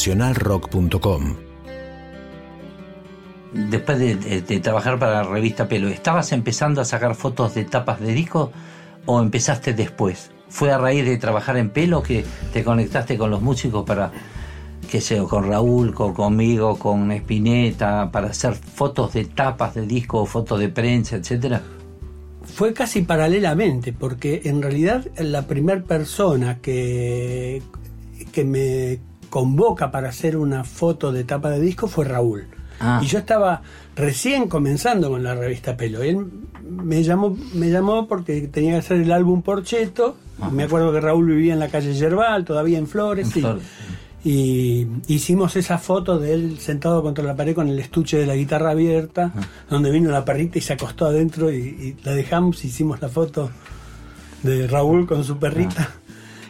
Nacionalrock.com. Después de, de- de trabajar para la revista Pelo, ¿estabas empezando a sacar fotos de tapas de disco o empezaste después? ¿Fue a raíz de trabajar en Pelo que te conectaste con los músicos para, qué sé con Raúl, con, conmigo, con Spinetta, para hacer fotos de tapas de disco, fotos de prensa, etcétera? Fue casi paralelamente, porque en realidad la primera persona que, que me convoca para hacer una foto de tapa de disco fue Raúl. Ah. Y yo estaba recién comenzando con la revista Pelo. Y él me llamó, me llamó porque tenía que hacer el álbum Porcheto. Me acuerdo que Raúl vivía en la calle Yerbal, todavía en Flores. En y- Flores, y hicimos esa foto de él sentado contra la pared con el estuche de la guitarra abierta, donde vino la perrita y se acostó adentro y, y la dejamos, hicimos la foto de Raúl con su perrita.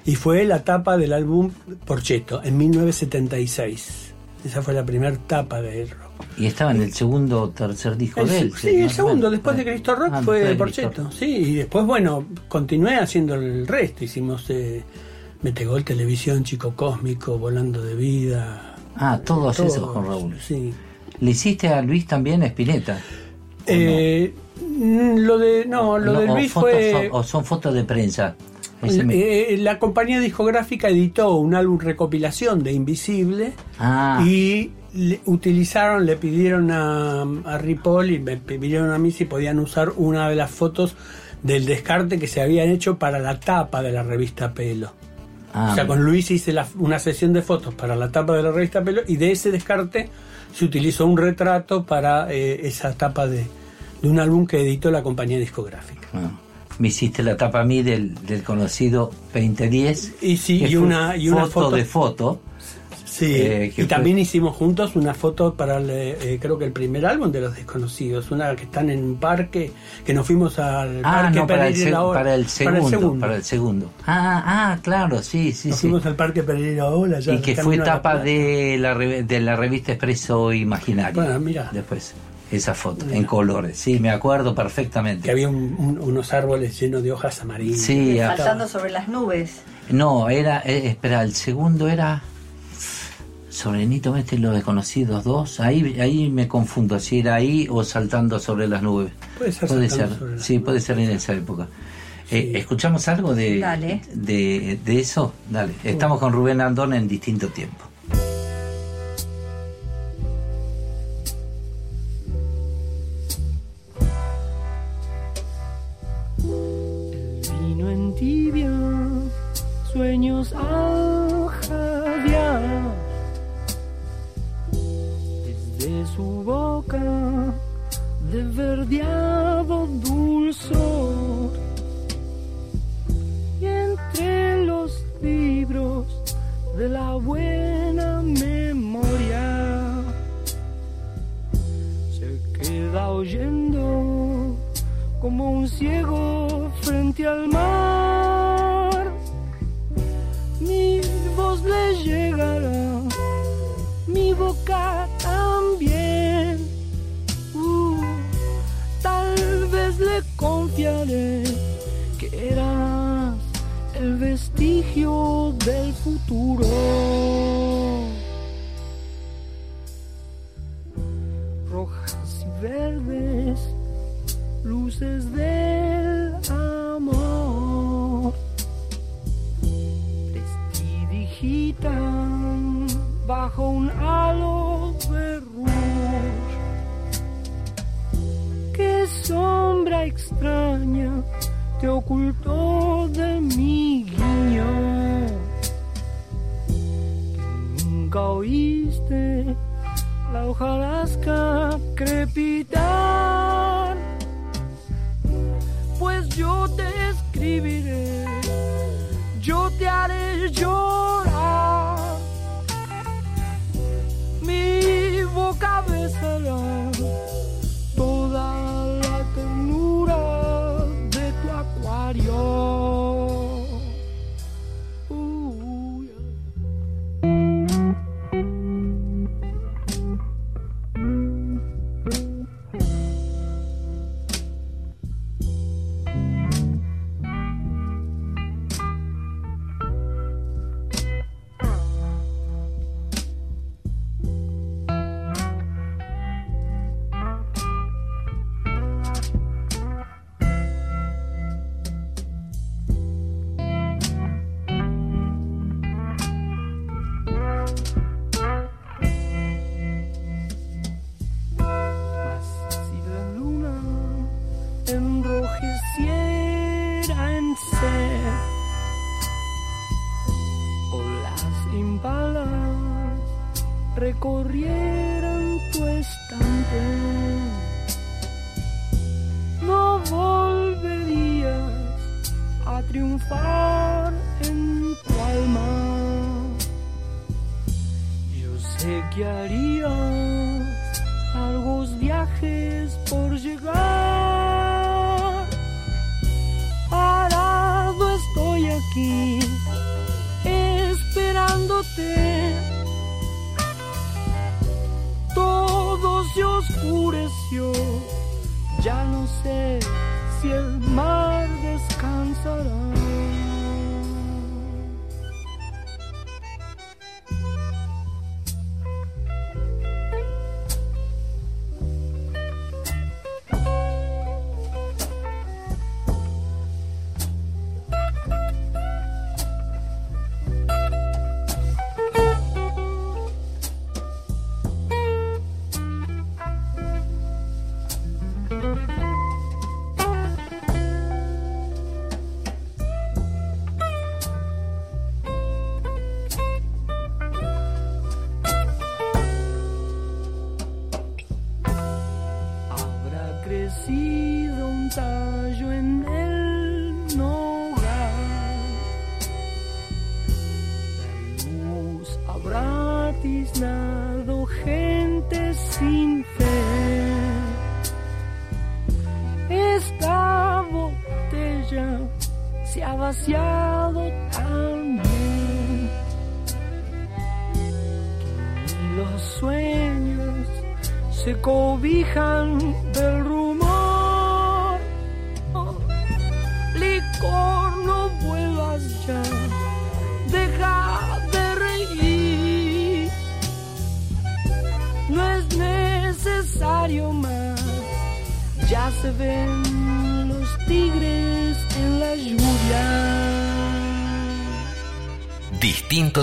Y fue la tapa del álbum Porcheto en 1976. Esa fue la primera tapa de él. Y estaba en el segundo o tercer disco El- de él. sí, el más o segundo, menos. después de Cristo Rock Ah, fue de Porcheto. Sí, y después, bueno, continué haciendo el resto. Hicimos eh, Metegol Televisión, Chico Cósmico, Volando de Vida. Ah, todos todos, esos con Raúl. Sí. ¿Le hiciste a Luis también Espineta? Eh, mm, Lo de. No, lo de o Luis fotos- fue. o son fotos de prensa. Eh, la compañía discográfica editó un álbum recopilación de Invisible Ah. y le- utilizaron, le pidieron a, a Ripoll y me pidieron a mí si podían usar una de las fotos del descarte que se habían hecho para la tapa de la revista Pelo. Ah, o sea, con Luis hice la- una sesión de fotos para la tapa de la revista Pelo y de ese descarte se utilizó un retrato para eh, esa tapa de, de un álbum que editó la compañía discográfica. ah. Me hiciste la tapa a mí del, del conocido 2010. Y sí, y una- y una foto, foto- de foto. Sí, Eh, que y fue- también hicimos juntos una foto para el, eh, creo que el primer álbum de Los Desconocidos, una que están en un parque, que nos fuimos al Ah, parque no, para el, Pereira seg- Ola. para el segundo. segundo. Para el segundo. Ah, ah, claro, sí, sí, nos sí. fuimos al parque Pereira Ola. ya Y que fue la tapa playa. de la, de la revista Expreso Imaginario. Bueno, mira. Después, esa foto, en colores. Sí, me acuerdo perfectamente. Que había un- un- unos árboles llenos de hojas amarillas. Sí, Saltando sobre las nubes. No, era, eh, espera, el segundo era Sobrenito Mestre y los desconocidos dos. Ahí, ahí me confundo, si era ahí o saltando sobre las nubes. Puede ser Puede ser, sobre las sí, puede ser en esa época. Eh, ¿Escuchamos algo de, de, de eso? Dale. Estamos con Rubén Andón en distinto tiempo. Ciego frente al mar. Mi voz le llegará, mi boca también. Uh, tal vez le confiaré que eras el vestigio del futuro. Rojas y verdes luces del bajo un halo de rouge. Qué sombra extraña te ocultó de mi guiño. Nunca oíste la hojarasca crepitar pues yo te escribiré, yo te haré llorar. alone. Triunfar en tu alma. Yo sé que harías largos viajes por llegar. Parado estoy aquí, esperándote. Todo se oscureció, ya no sé si el mar descansará.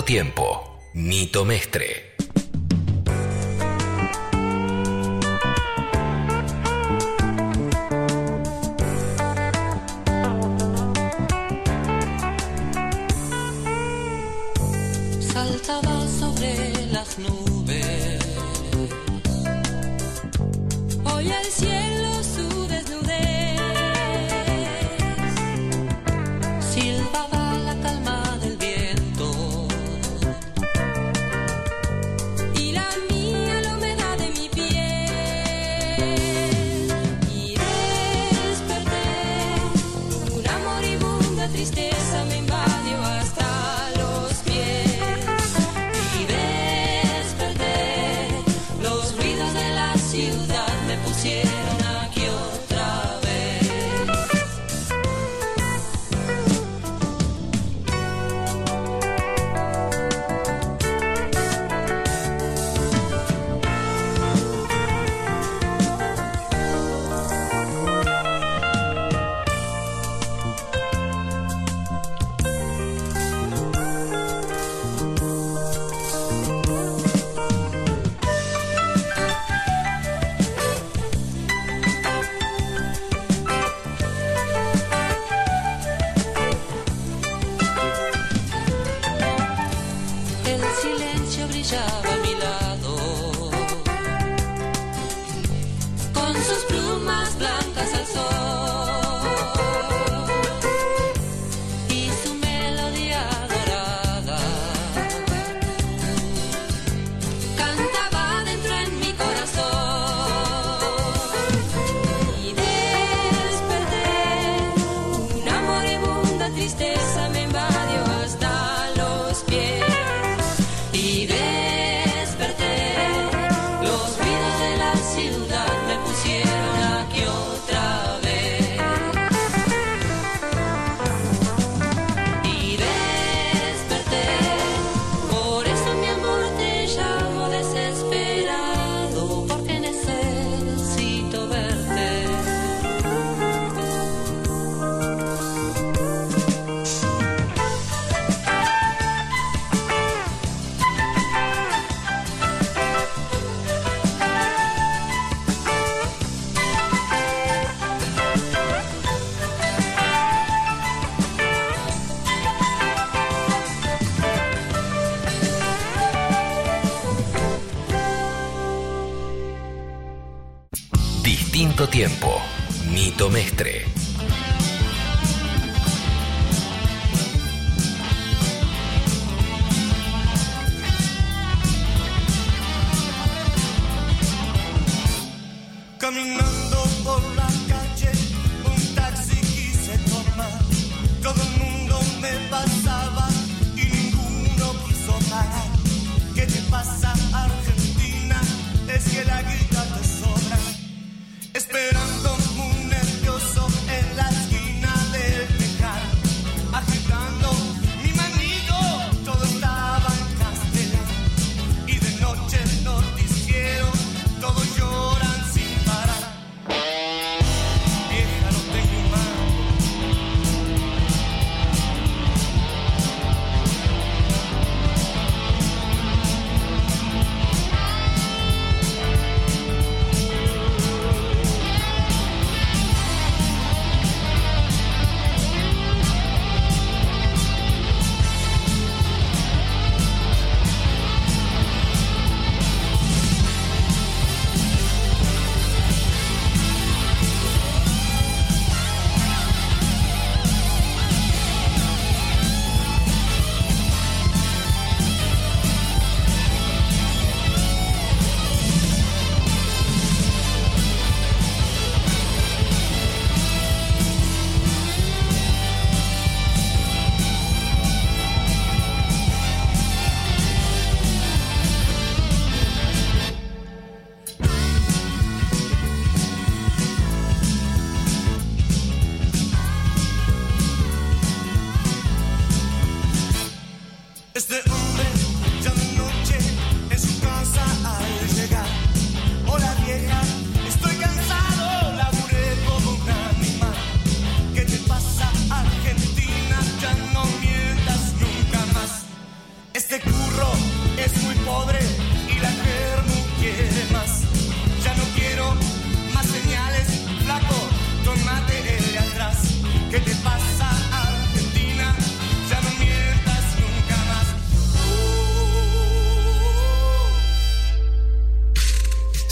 Tiempo. Nito Mestre.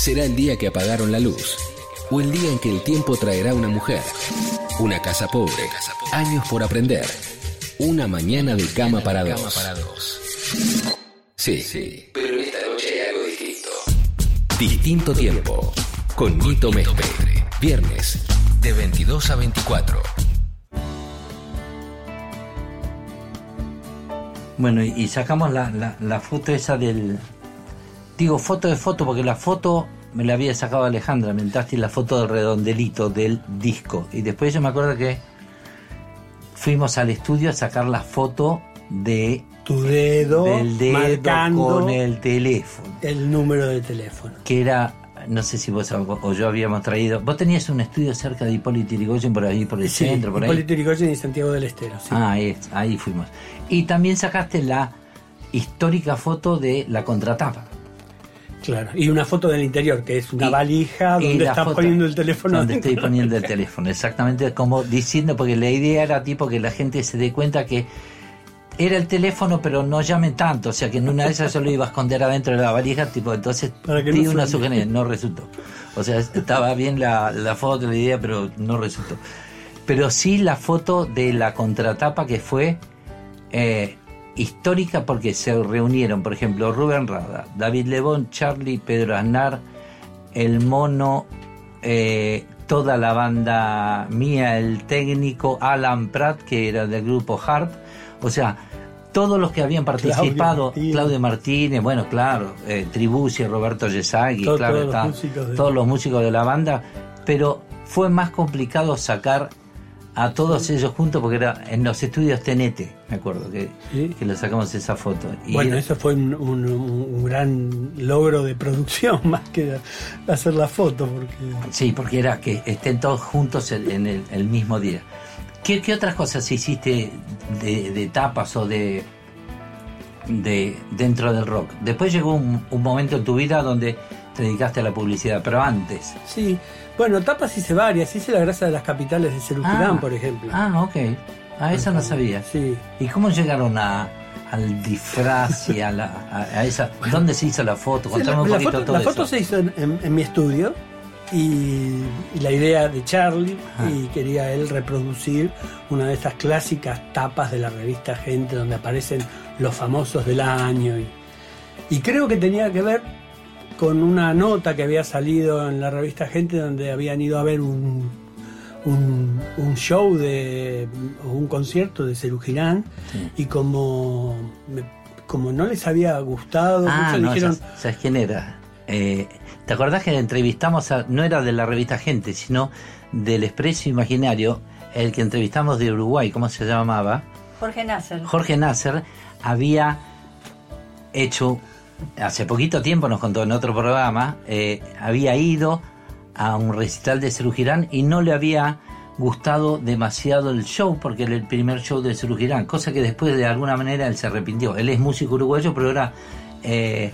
Será el día que apagaron la luz o el día en que el tiempo traerá una mujer, una casa pobre, años por aprender, una mañana de cama para dos. Sí, sí, pero esta noche hay algo distinto. Distinto tiempo, con Nito Mestre. Viernes, de 22 a 24. Bueno, y, y sacamos la, la, la foto esa del... Digo foto de foto porque la foto me la había sacado Alejandra, mentaste la foto del redondelito del disco. Y después yo me acuerdo que fuimos al estudio a sacar la foto de Tu dedo, del dedo marcando con el teléfono. el número de teléfono. Que era, no sé si vos o yo habíamos traído. Vos tenías un estudio cerca de Hipólito Yrigoyen por ahí, por el Sí, centro, por ahí. Hipólito Yrigoyen y Santiago del Estero. sí. Ah, ahí, es, ahí fuimos. Y también sacaste la histórica foto de la contratapa. Claro. Y una foto del interior, que es una Y- valija donde estás poniendo el teléfono. Donde estoy poniendo el <laughs> teléfono, exactamente como diciendo, porque la idea era tipo que la gente se dé cuenta que era el teléfono, pero no llamen tanto, o sea que en una de esas yo lo iba a esconder adentro de la valija, tipo, entonces Para que di no una sugerencia, no resultó. O sea, estaba bien la, la foto, la idea, pero no resultó. Pero sí la foto de la contratapa que fue eh, histórica porque se reunieron, por ejemplo, Rubén Rada, David Lebón, Charlie, Pedro Aznar, El Mono, eh, toda la banda mía, el técnico Alan Pratt, que era del grupo Harp, o sea, todos los que habían participado, Martínez. Claudio Martínez, bueno, claro, eh, Roberto Yesagui, claro, todos los está, músicos de- todos los músicos de la banda, pero fue más complicado sacar a todos ellos juntos porque era en los estudios Tenete, me acuerdo que, Sí. que le sacamos esa foto. Y Bueno, era- eso fue un, un- un gran logro de producción, <laughs> más que hacer la foto, porque Sí, porque era que estén todos juntos en, el mismo día. ¿Qué, qué otras cosas hiciste de, de tapas o de, de dentro del rock? Después llegó un, un momento en tu vida donde te dedicaste a la publicidad, pero antes. sí. Bueno, tapas hice varias. Hice la grasa de las capitales de Cerujirán, Ah, por ejemplo. Ah, ok. Ah, eso no sabía. Sí. ¿Y cómo llegaron a, al disfraz y a, la, a, a esa... <laughs> ¿Dónde se hizo la foto? Contame la, un la poquito foto, todo la eso. foto se hizo en, en- en mi estudio y, y la idea de Charlie y quería él reproducir una de estas clásicas tapas de la revista Gente donde aparecen los famosos del año y, y creo que tenía que ver con una nota que había salido en la revista Gente donde habían ido a ver un, un, un show de o un concierto de Cerú Girán y como como no les había gustado Ah, mucho, no, dijeron ¿sabes, sabes quién era? Eh, ¿Te acordás que entrevistamos a, no era de la revista Gente, sino del Expreso Imaginario, el que entrevistamos de Uruguay, ¿cómo se llamaba? Jorge Nasser. Jorge Nasser había hecho, hace poquito tiempo nos contó en otro programa, eh, había ido a un recital de Girán y no le había gustado demasiado el show porque era el primer show de Girán, cosa que después de alguna manera él se arrepintió. Él es músico uruguayo, pero era eh,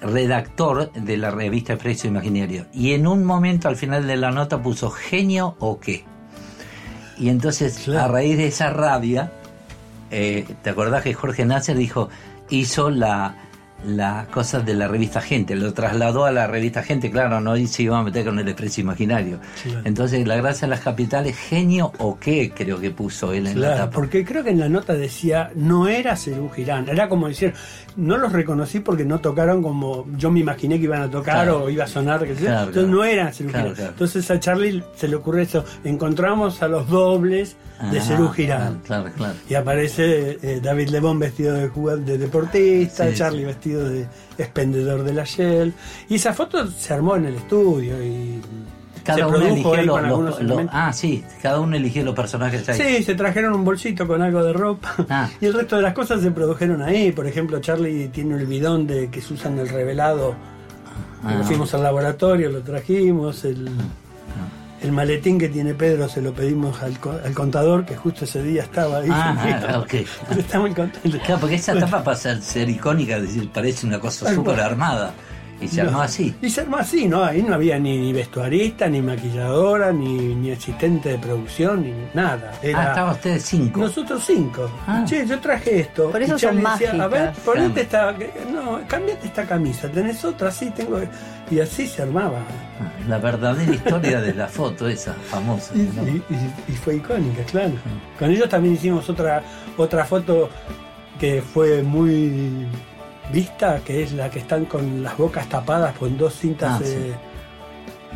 redactor de la revista Expreso Imaginario. Y en un momento al final de la nota puso genio o qué. Y entonces, a raíz de esa rabia, eh, ¿te acordás que Jorge Nasser dijo, hizo la, la cosa de la revista Gente, lo trasladó a la revista Gente, claro, no se iba a meter con el expreso imaginario. Claro. Entonces, la gracia de las capitales, genio o qué, creo que puso él en la tapa. porque creo que en la nota decía no era Cerú Girán, era como decir, no los reconocí porque no tocaron como yo me imaginé que iban a tocar Claro. o iba a sonar, que entonces no eran Cerú Girán. Entonces a Charlie se le ocurre eso, encontramos a los dobles de Ah, Cerú Girán. Y aparece eh, David Lebón vestido de de deportista, Sí, Charlie sí. vestido de expendedor de la Shell. Y esa foto se armó en el estudio y Cada uno eligió ahí lo- con lo- algunos lo- elementos. Ah, sí, cada uno eligió los personajes ahí. Sí, se trajeron un bolsito con algo de ropa Ah. <laughs> y el resto de las cosas se produjeron ahí. Por ejemplo, Charlie tiene el bidón de que se usa en el revelado. Ah. fuimos al laboratorio, lo trajimos. El, el maletín que tiene Pedro se lo pedimos al, co- al contador, que justo ese día estaba ahí. Ah, <laughs> ah, ok. Está muy contento. Claro, porque esa tapa pasa a ser icónica, es decir, parece una cosa súper armada. Y se armó así. Y se armó así, ¿no? Ahí no había ni, ni vestuarista, ni maquilladora, ni, ni asistente de producción, ni nada. Era Ah, estaban ustedes cinco. nosotros cinco. Ah. Che, yo traje esto. Por eso Y son decía, A ver, mágicas. ponete esta. No, cambiate esta camisa. ¿Tenés otra? Sí, tengo. Y así se armaba. Ah, La verdadera historia de la foto esa, famosa. Y, ¿no? y- y- y fue icónica, claro. Con ellos también hicimos otra otra foto que fue muy vista, que es la que están con las bocas tapadas con dos cintas. Ah, sí. eh,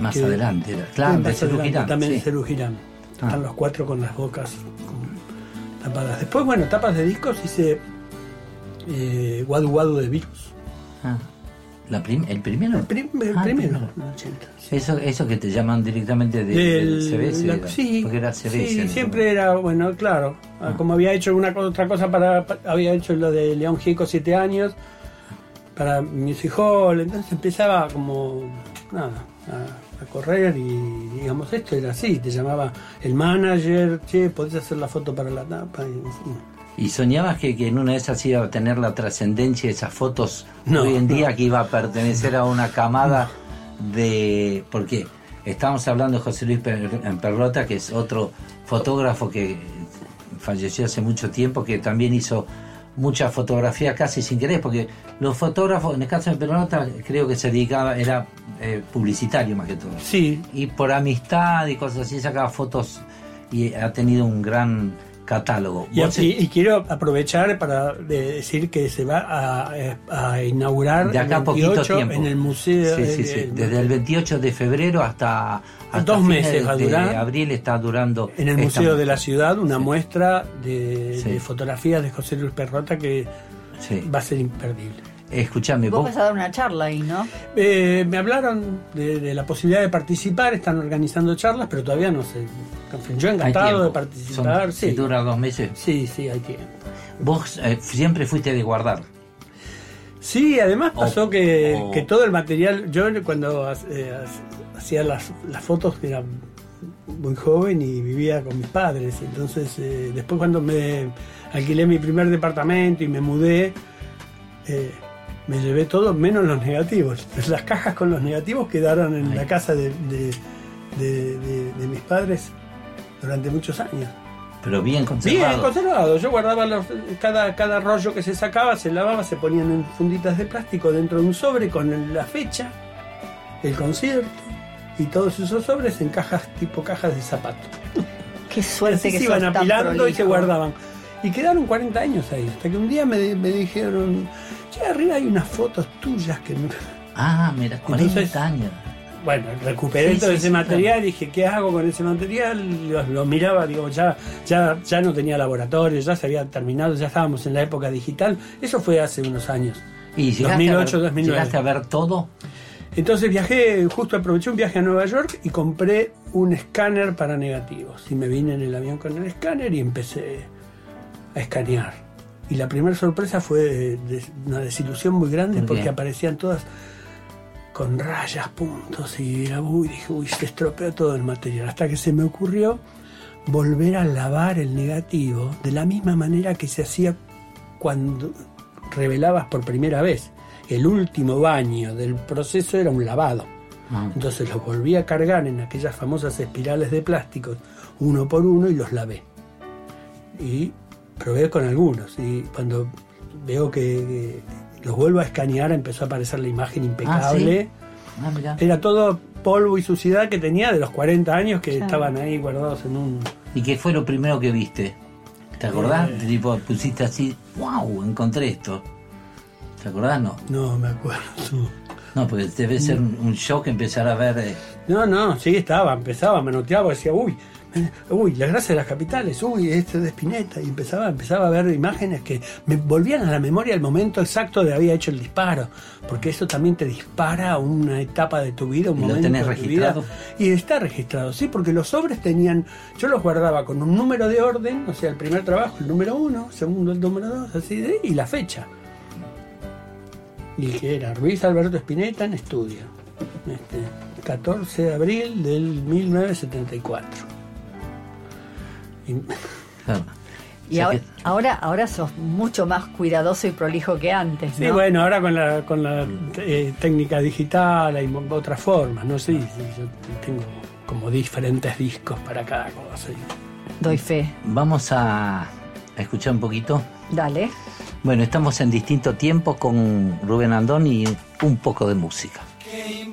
Más que- adelante era. Claro, más de adelante, También sí. Girán. Ah. Están los cuatro con las bocas tapadas. Después, bueno, tapas de discos hice eh, Guadu Guadu de Virus. Ah, la prim- ¿El primero? El, prim- el Ah, primero, primero. en el 80. sí. Eso, eso que te llaman directamente de, Del- del CBS. la- era, sí, porque era CBS. sí, siempre era, bueno, claro. ah, Ah. Como había hecho una otra cosa para, pa- había hecho lo de León Gieco siete años para Music Hall, entonces empezaba como, nada, a, a correr y digamos, esto era así, te llamaba el manager, che, podés hacer la foto para la tapa. Y, en fin. ¿Y soñabas que, que en una de esas iba a tener la trascendencia de esas fotos No, hoy en no. día que iba a pertenecer a una camada de... Porque estamos hablando de José Luis Per- Perrota, que es otro fotógrafo que falleció hace mucho tiempo, que también hizo muchas fotografías casi sin querer, porque los fotógrafos, en el caso de Perrota, creo que se dedicaba, era eh, publicitario más que todo. Sí, Y por amistad y cosas así sacaba fotos y ha tenido un gran catálogo. y, Vos- y- y quiero aprovechar para de- decir que se va a, a inaugurar de acá poquito 28 tiempo. en el museo. Sí, sí, sí. Desde el 28 de febrero hasta, hasta Dos meses va a de durar. abril está durando. En el esta Museo de la. Ciudad, una muestra de, de fotografías de José Luis Perrota que va a ser imperdible. Escuchame, Vos vos. vas a dar una charla ahí, ¿no? Eh, me hablaron de, de la posibilidad de participar, están organizando charlas, pero todavía no sé. Yo encantado de participar. Son- sí. Si dura dos meses. sí, sí, hay tiempo. Vos eh, siempre fuiste de guardar. Sí, además O- pasó que, o- que todo el material, yo cuando eh, hacía las, las fotos era muy joven y vivía con mis padres, entonces eh, después cuando me alquilé mi primer departamento y me mudé, eh, me llevé todo menos los negativos. <laughs> Las cajas con los negativos quedaron en Ay. la casa de, de- de- de- de mis padres durante muchos años. Pero bien Bien conservado. conservado. Yo guardaba los, cada, cada rollo que se sacaba, se lavaba, se ponían en funditas de plástico dentro de un sobre con el- la fecha, el concierto y todos esos sobres en cajas tipo cajas de zapato. Qué suerte Así que se iban apilando y se guardaban. Y quedaron 40 años ahí, hasta que un día me, me dijeron, che, arriba hay unas fotos tuyas que no... Ah, mira, 40 Entonces- años. Bueno, recuperé Sí, todo sí, ese sí, material y dije, ¿qué hago con ese material? Lo, lo miraba, digo, ya, ya, ya no tenía laboratorio, ya se había terminado, ya estábamos en la época digital. Eso fue hace unos años. ¿Y llegaste, 2008, a, ver, 2009. llegaste a ver todo? Entonces viajé, justo aproveché un viaje a Nueva York y compré un escáner para negativos. Y me vine en el avión con el escáner y empecé a escanear. Y la primera sorpresa fue una desilusión muy grande porque aparecían todas con rayas, puntos y era, uy, dije, uy, se estropeó todo el material. Hasta que se me ocurrió volver a lavar el negativo de la misma manera que se hacía cuando revelabas por primera vez. El último baño del proceso era un lavado. Ah. Entonces los volví a cargar en aquellas famosas espirales de plástico, uno por uno, y los lavé. Y probé con algunos. Y cuando veo que, los vuelvo a escanear, empezó a aparecer la imagen impecable. Ah, mira. Era todo polvo y suciedad que tenía de los 40 años que Claro. estaban ahí guardados en un... ¿Y qué fue lo primero que viste? ¿Te acordás? Eh. Tipo, pusiste así, wow, encontré esto. ¿Te acordás? No. No me acuerdo. No, porque debe ser un, un shock empezar a ver. eh, No, no, sí estaba, empezaba, manoteaba, decía, uy, uy, la gracia de las capitales, uy, este de Spinetta, y empezaba, empezaba a ver imágenes que me volvían a la memoria el momento exacto de había hecho el disparo, porque eso también te dispara a una etapa de tu vida, un ¿Y lo momento tenés de tu registrado? vida. Y está registrado, sí, porque los sobres tenían, yo los guardaba con un número de orden, o sea, el primer trabajo, el número uno, segundo, el número dos, así de, y la fecha. Y que era Ruiz Alberto Spinetta en estudio. Este, 14 de abril del 1974. Ah. Y ahora, ahora, ahora, sos mucho más cuidadoso y prolijo que antes. ¿no? Sí, bueno, ahora con la, con la mm. eh, técnica digital hay otras formas, ¿no? Sí, yo tengo como diferentes discos para cada cosa. Doy fe. Vamos a, escuchar un poquito. Dale. Bueno, estamos en distinto tiempo con Rubén Andón y un poco de música. ¿Qué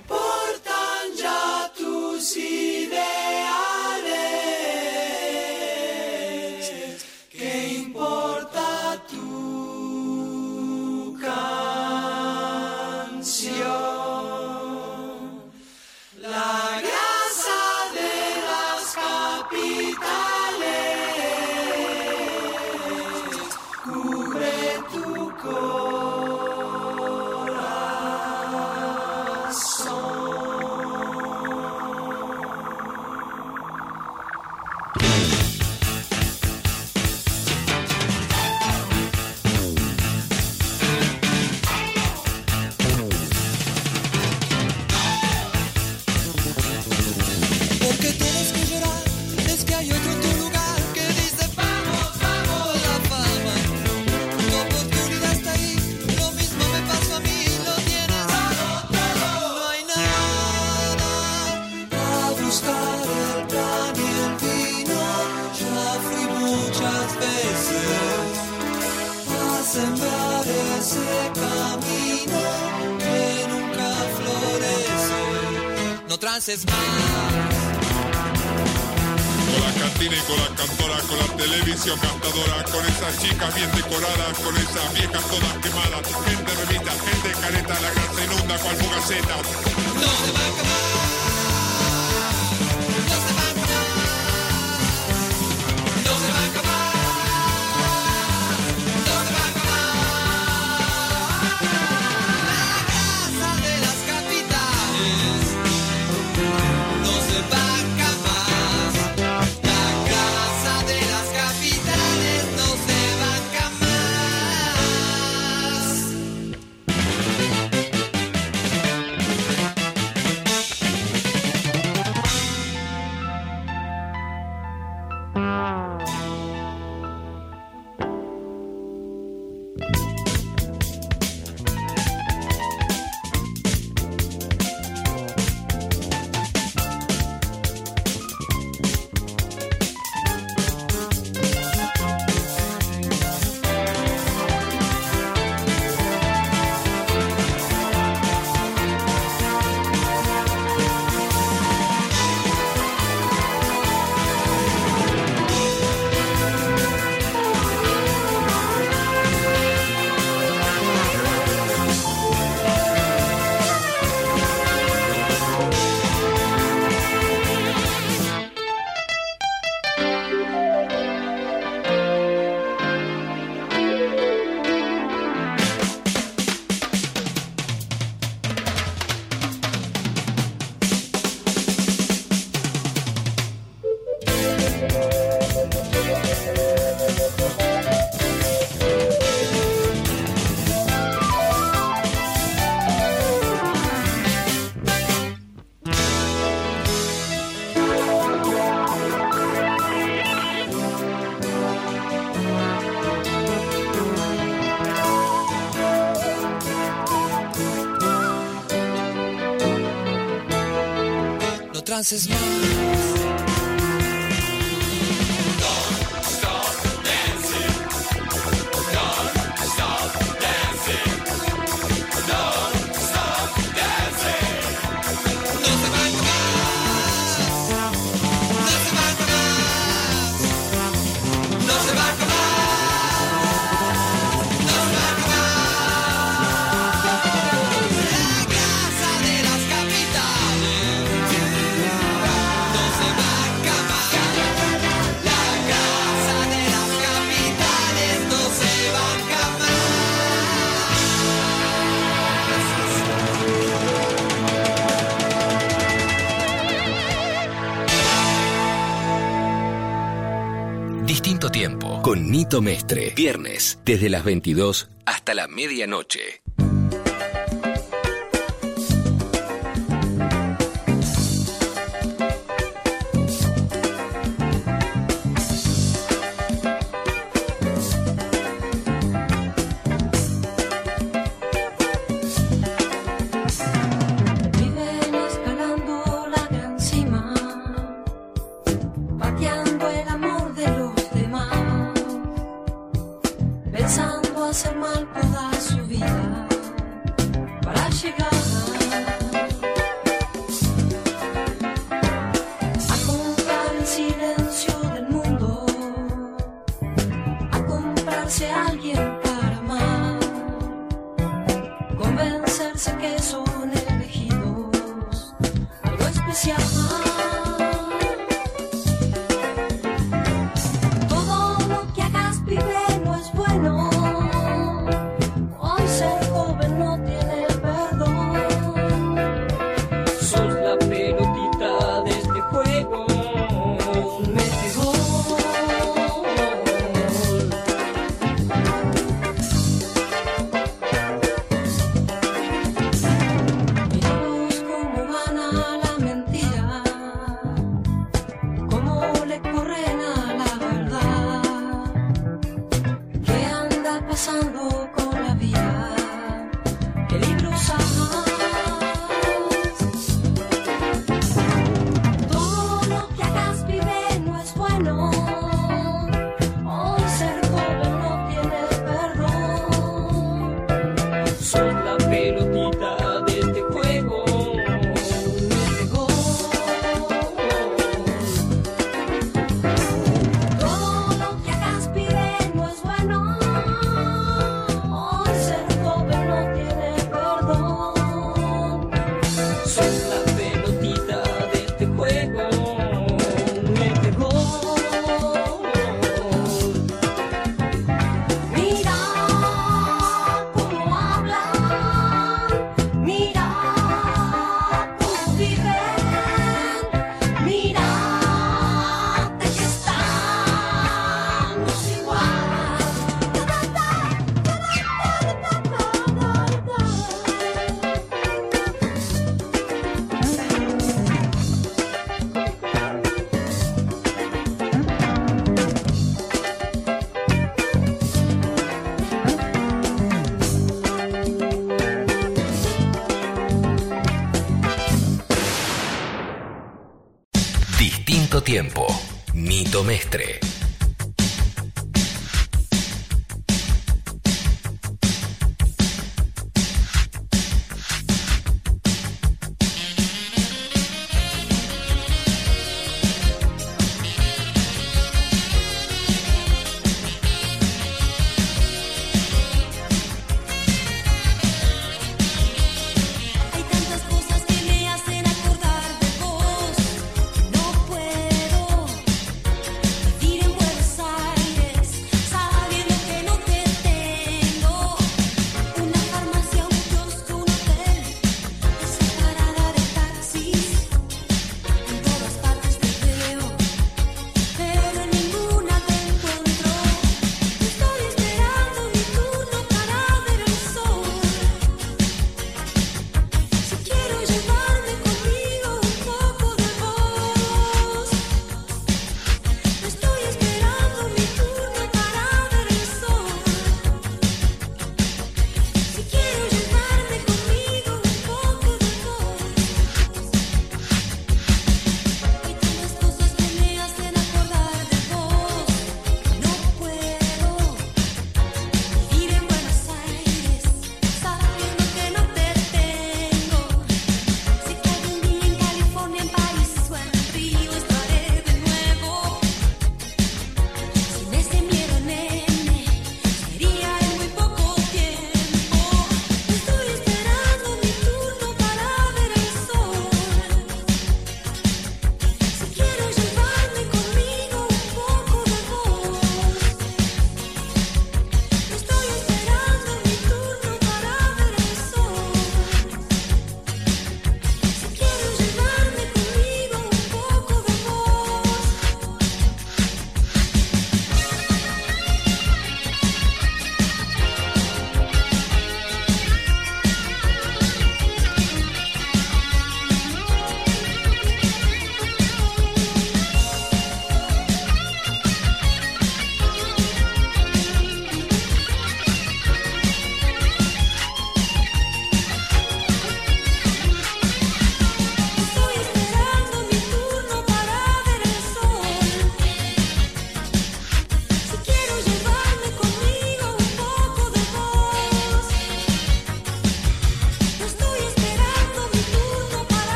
This is my. Viernes, desde las 22 hasta la medianoche. Nito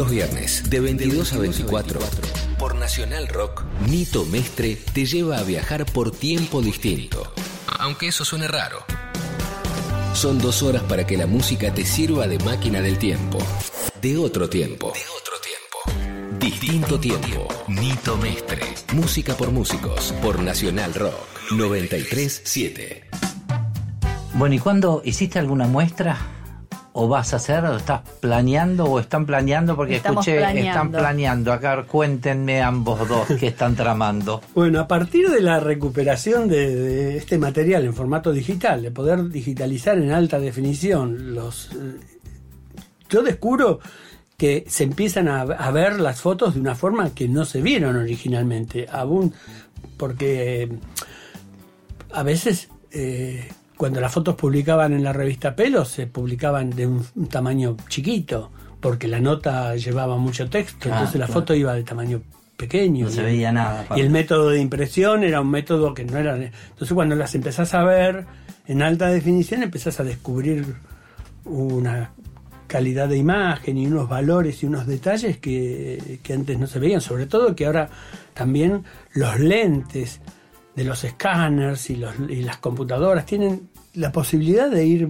Los viernes, de 22 a 24, por Nacional Rock, Nito Mestre te lleva a viajar por tiempo distinto. Aunque eso suene raro. Son dos horas para que la música te sirva de máquina del tiempo. De otro tiempo. De otro tiempo. Distinto tiempo. Nito Mestre. Música por músicos. Por Nacional Rock. 937. Bueno, ¿y cuándo hiciste alguna muestra? ¿O vas a hacer? ¿O estás planeando? ¿O están planeando? Porque Estamos escuché, están planeando. Acá cuéntenme ambos dos qué están tramando. <laughs> Bueno, a partir de la recuperación de, de este material en formato digital, de poder digitalizar en alta definición los... eh, Yo descubro que se empiezan a, a ver las fotos de una forma que no se vieron originalmente, aún porque eh, a veces eh, cuando las fotos publicaban en la revista Pelo se publicaban de un, un tamaño chiquito, porque la nota llevaba mucho texto, Ah, entonces la claro. foto iba de tamaño pequeño. No se veía nada. y el método de impresión era un método que no era... Entonces cuando las empezás a ver en alta definición empezás a descubrir una calidad de imagen y unos valores y unos detalles que, que antes no se veían. Sobre todo que ahora también los lentes de los escáneres y, los, y las computadoras tienen la posibilidad de ir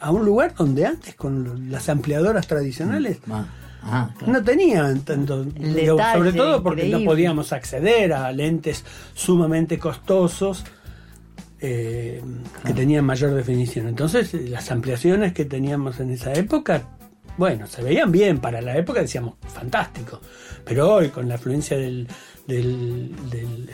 a un lugar donde antes con las ampliadoras tradicionales Ah, ah, claro. no tenían tanto, digo, sobre todo porque no podíamos acceder a lentes sumamente costosos eh, que tenían mayor definición. Entonces, las ampliaciones que teníamos en esa época, bueno, se veían bien para la época, decíamos, fantástico. Pero hoy, con la afluencia del, del, del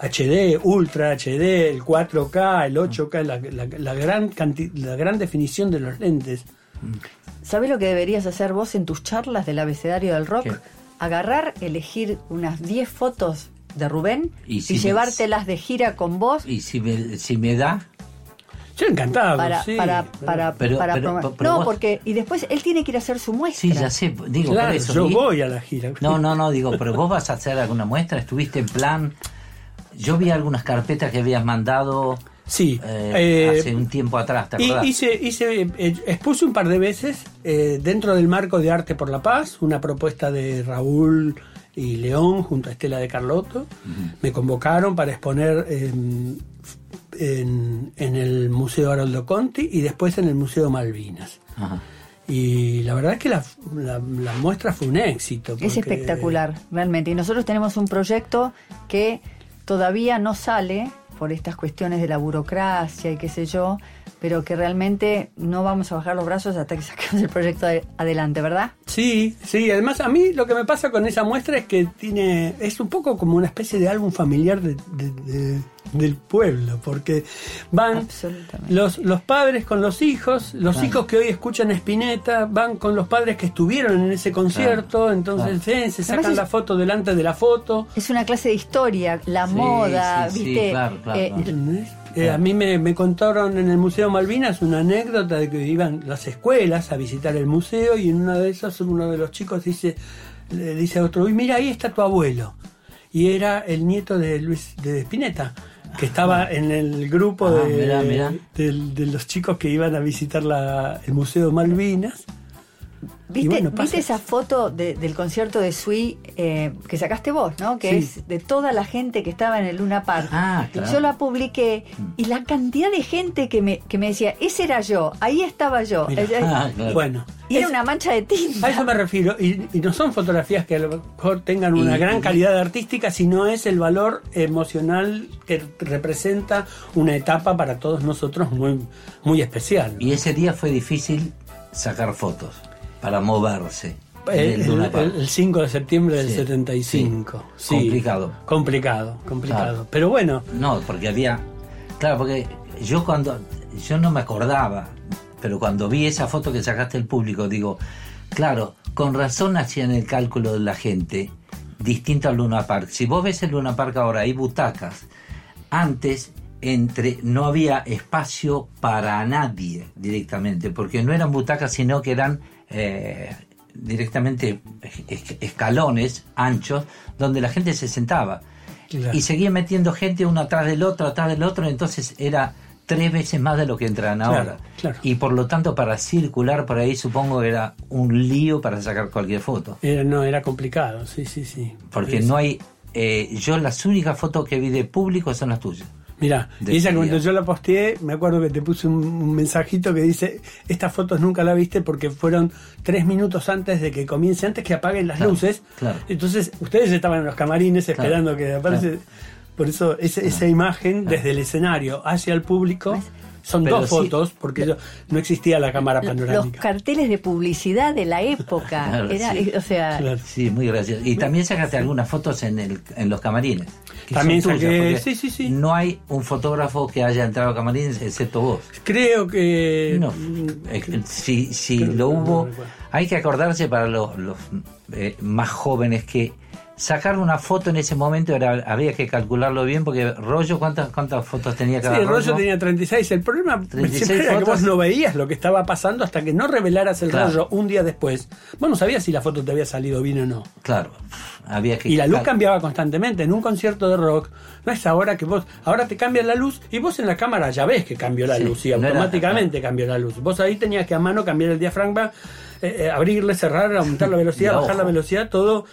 HD, Ultra HD, el 4K, el 8K, la, la- la gran canti- la gran definición de los lentes, ¿Sabés lo que deberías hacer vos en tus charlas del abecedario del rock? ¿Qué? Agarrar, elegir unas 10 fotos de Rubén Y y, si me- llevártelas de gira con vos Y si me, si me da, yo encantado. para, sí, para, pero- para, Pero- para pero- promover. pero No, vos- porque. Y después él tiene que ir a hacer su muestra. sí, ya sé, digo Claro, por eso. yo voy a la gira. No, no, no, digo, pero vos vas a hacer alguna muestra, estuviste en plan. Yo vi algunas carpetas que habías mandado Sí. eh, eh, hace un tiempo atrás, ¿te y- acordás? hice, hice, eh, expuse un par de veces eh, dentro del marco de Arte por la Paz, una propuesta de Raúl y León junto a Estela de Carlotto. Me convocaron para exponer en, en- en el Museo Haroldo Conti y después en el Museo Malvinas. Y la verdad es que la, la- la muestra fue un éxito. Es espectacular, realmente. Y nosotros tenemos un proyecto que todavía no sale por estas cuestiones de la burocracia y qué sé yo, pero que realmente no vamos a bajar los brazos hasta que <laughs> saquemos el proyecto de- adelante, ¿verdad? Sí, sí, además a mí lo que me pasa con esa muestra es que tiene, es un poco como una especie de álbum familiar de- de- de- del pueblo, porque van los, los padres con los hijos, los Claro. hijos que hoy escuchan Spinetta van con los padres que estuvieron en ese concierto, entonces eh, se sacan es- la foto delante de la foto. Es una clase de historia, la Sí, moda, sí, sí, ¿viste? claro, claro, Eh, a mí me, me contaron en el Museo Malvinas una anécdota de que iban las escuelas a visitar el museo y en una de esas uno de los chicos dice le dice a otro, uy mira ahí está tu abuelo y era el nieto de Luis de Spinetta que estaba en el grupo Ah, de, mirá, mirá. del- de los chicos que iban a visitar la- el Museo Malvinas ¿Viste, Y bueno, pasa- ¿viste esa foto de- del concierto de Sui eh, que sacaste vos, ¿no? Que Sí. es de toda la gente que estaba en el Luna Park. Ah, claro. Yo la publiqué y la cantidad de gente que me, que me decía, ese era yo, ahí estaba yo. Mira. Eh, Ah, claro. bueno y era una mancha de tinta. A eso me refiero, y, y no son fotografías que a lo mejor tengan una Y- gran y- calidad artística, sino es el valor emocional que representa una etapa para todos nosotros muy, muy especial. ¿no? Y ese día fue difícil sacar fotos para moverse. el, el Luna el- Park. el 5 de septiembre del Sí, 75. sí. Sí. Complicado. Complicado, complicado. Claro. Pero bueno, No, porque había. Claro, porque yo cuando. Yo no me acordaba, pero cuando vi esa foto que sacaste el público, digo, claro, con razón hacían el cálculo de la gente distinto al Luna Park. Si vos ves el Luna Park ahora, hay butacas. Antes entre no había espacio para nadie directamente, porque no eran butacas, sino que eran eh, directamente es- escalones anchos donde la gente se sentaba Claro. y seguía metiendo gente uno atrás del otro, atrás del otro, entonces era tres veces más de lo que entran ahora. claro. Y por lo tanto, para circular por ahí, supongo que era un lío para sacar cualquier foto. Era, no, era complicado, sí, sí, sí. Porque no hay. eh, yo, las únicas fotos que vi de público son las tuyas. Y esa ese cuando yo la posteé, me acuerdo que te puse un, un mensajito que dice, estas fotos nunca la viste porque fueron tres minutos antes de que comience, antes que apaguen las Claro, luces. claro. Entonces, ustedes estaban en los camarines Claro, esperando que aparece. Por eso, ese- esa imagen desde el escenario hacia el público, son Pero dos sí- fotos, porque yo- no existía la cámara Los panorámica. carteles de publicidad de la época. <laughs> Claro, Era, sí. O sea, Sí, muy gracioso. Y también sacaste algunas fotos en, el, en los camarines. También saqué- sí, sí, sí. No hay un fotógrafo que haya entrado a camarines excepto vos. Creo que... No. Si, si Creo lo hubo, hay que acordarse para los, los, eh, más jóvenes que sacar una foto en ese momento era, había que calcularlo bien porque rollo cuántas cuántas fotos tenía Sí, cada el rollo rollo tenía 36. El problema 36 siempre era que vos no veías lo que estaba pasando hasta que no revelaras el Claro. rollo un día después. Vos no sabías si la foto te había salido bien o no. claro había que Y la luz cambiaba constantemente. En un concierto de rock, no es ahora que vos, ahora te cambian la luz y vos en la cámara ya ves que cambió la Sí, luz y no era- automáticamente cambió la luz. Vos ahí tenías que a mano cambiar el diafragma, eh, eh, abrirle, cerrar, aumentar la <laughs> velocidad, bajar la velocidad, todo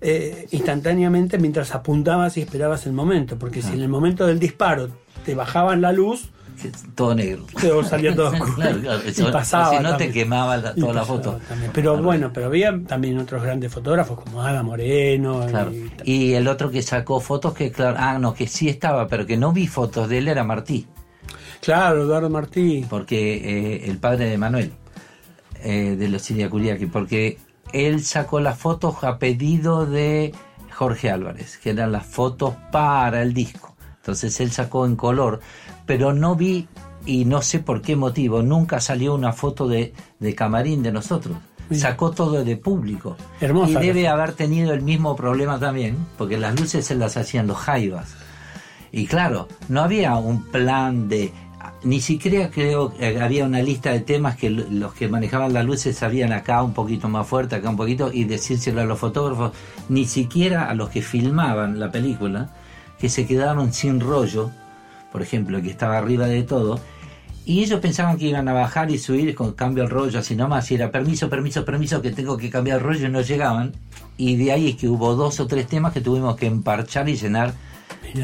eh, instantáneamente mientras apuntabas y esperabas el momento. Porque Ah. si en el momento del disparo te bajaban la luz, todo negro Todo salía todo <laughs> oscuro. Claro, claro, Y pasaba si no te quemaba la- toda la foto también. Pero bueno, pero había también otros grandes fotógrafos como Ada Moreno. Y- Y el otro que sacó fotos que, claro, ah, no, que sí estaba, pero que no vi fotos de él era Martí, claro, Eduardo Martí. porque eh, el padre de Manuel, eh, de los Siriacuriaki, porque él sacó las fotos a pedido de Jorge Álvarez, que eran las fotos para el disco. Entonces él sacó en color, pero no vi, y no sé por qué motivo, nunca salió una foto de, de camarín de nosotros. Mira. Sacó todo de público. Hermosa Y debe haber tenido el mismo problema también, porque las luces se las hacían los jaivas. Y claro, no había un plan de... Ni siquiera creo que había una lista de temas que lo- los que manejaban las luces sabían acá un poquito más fuerte, acá un poquito, y decírselo a los fotógrafos, ni siquiera a los que filmaban la película, que se quedaron sin rollo, por ejemplo, que estaba arriba de todo, y ellos pensaban que iban a bajar y subir con cambio el rollo, así nomás, y era permiso, permiso, permiso, que tengo que cambiar el rollo y no llegaban. Y de ahí es que hubo dos o tres temas que tuvimos que emparchar y llenar.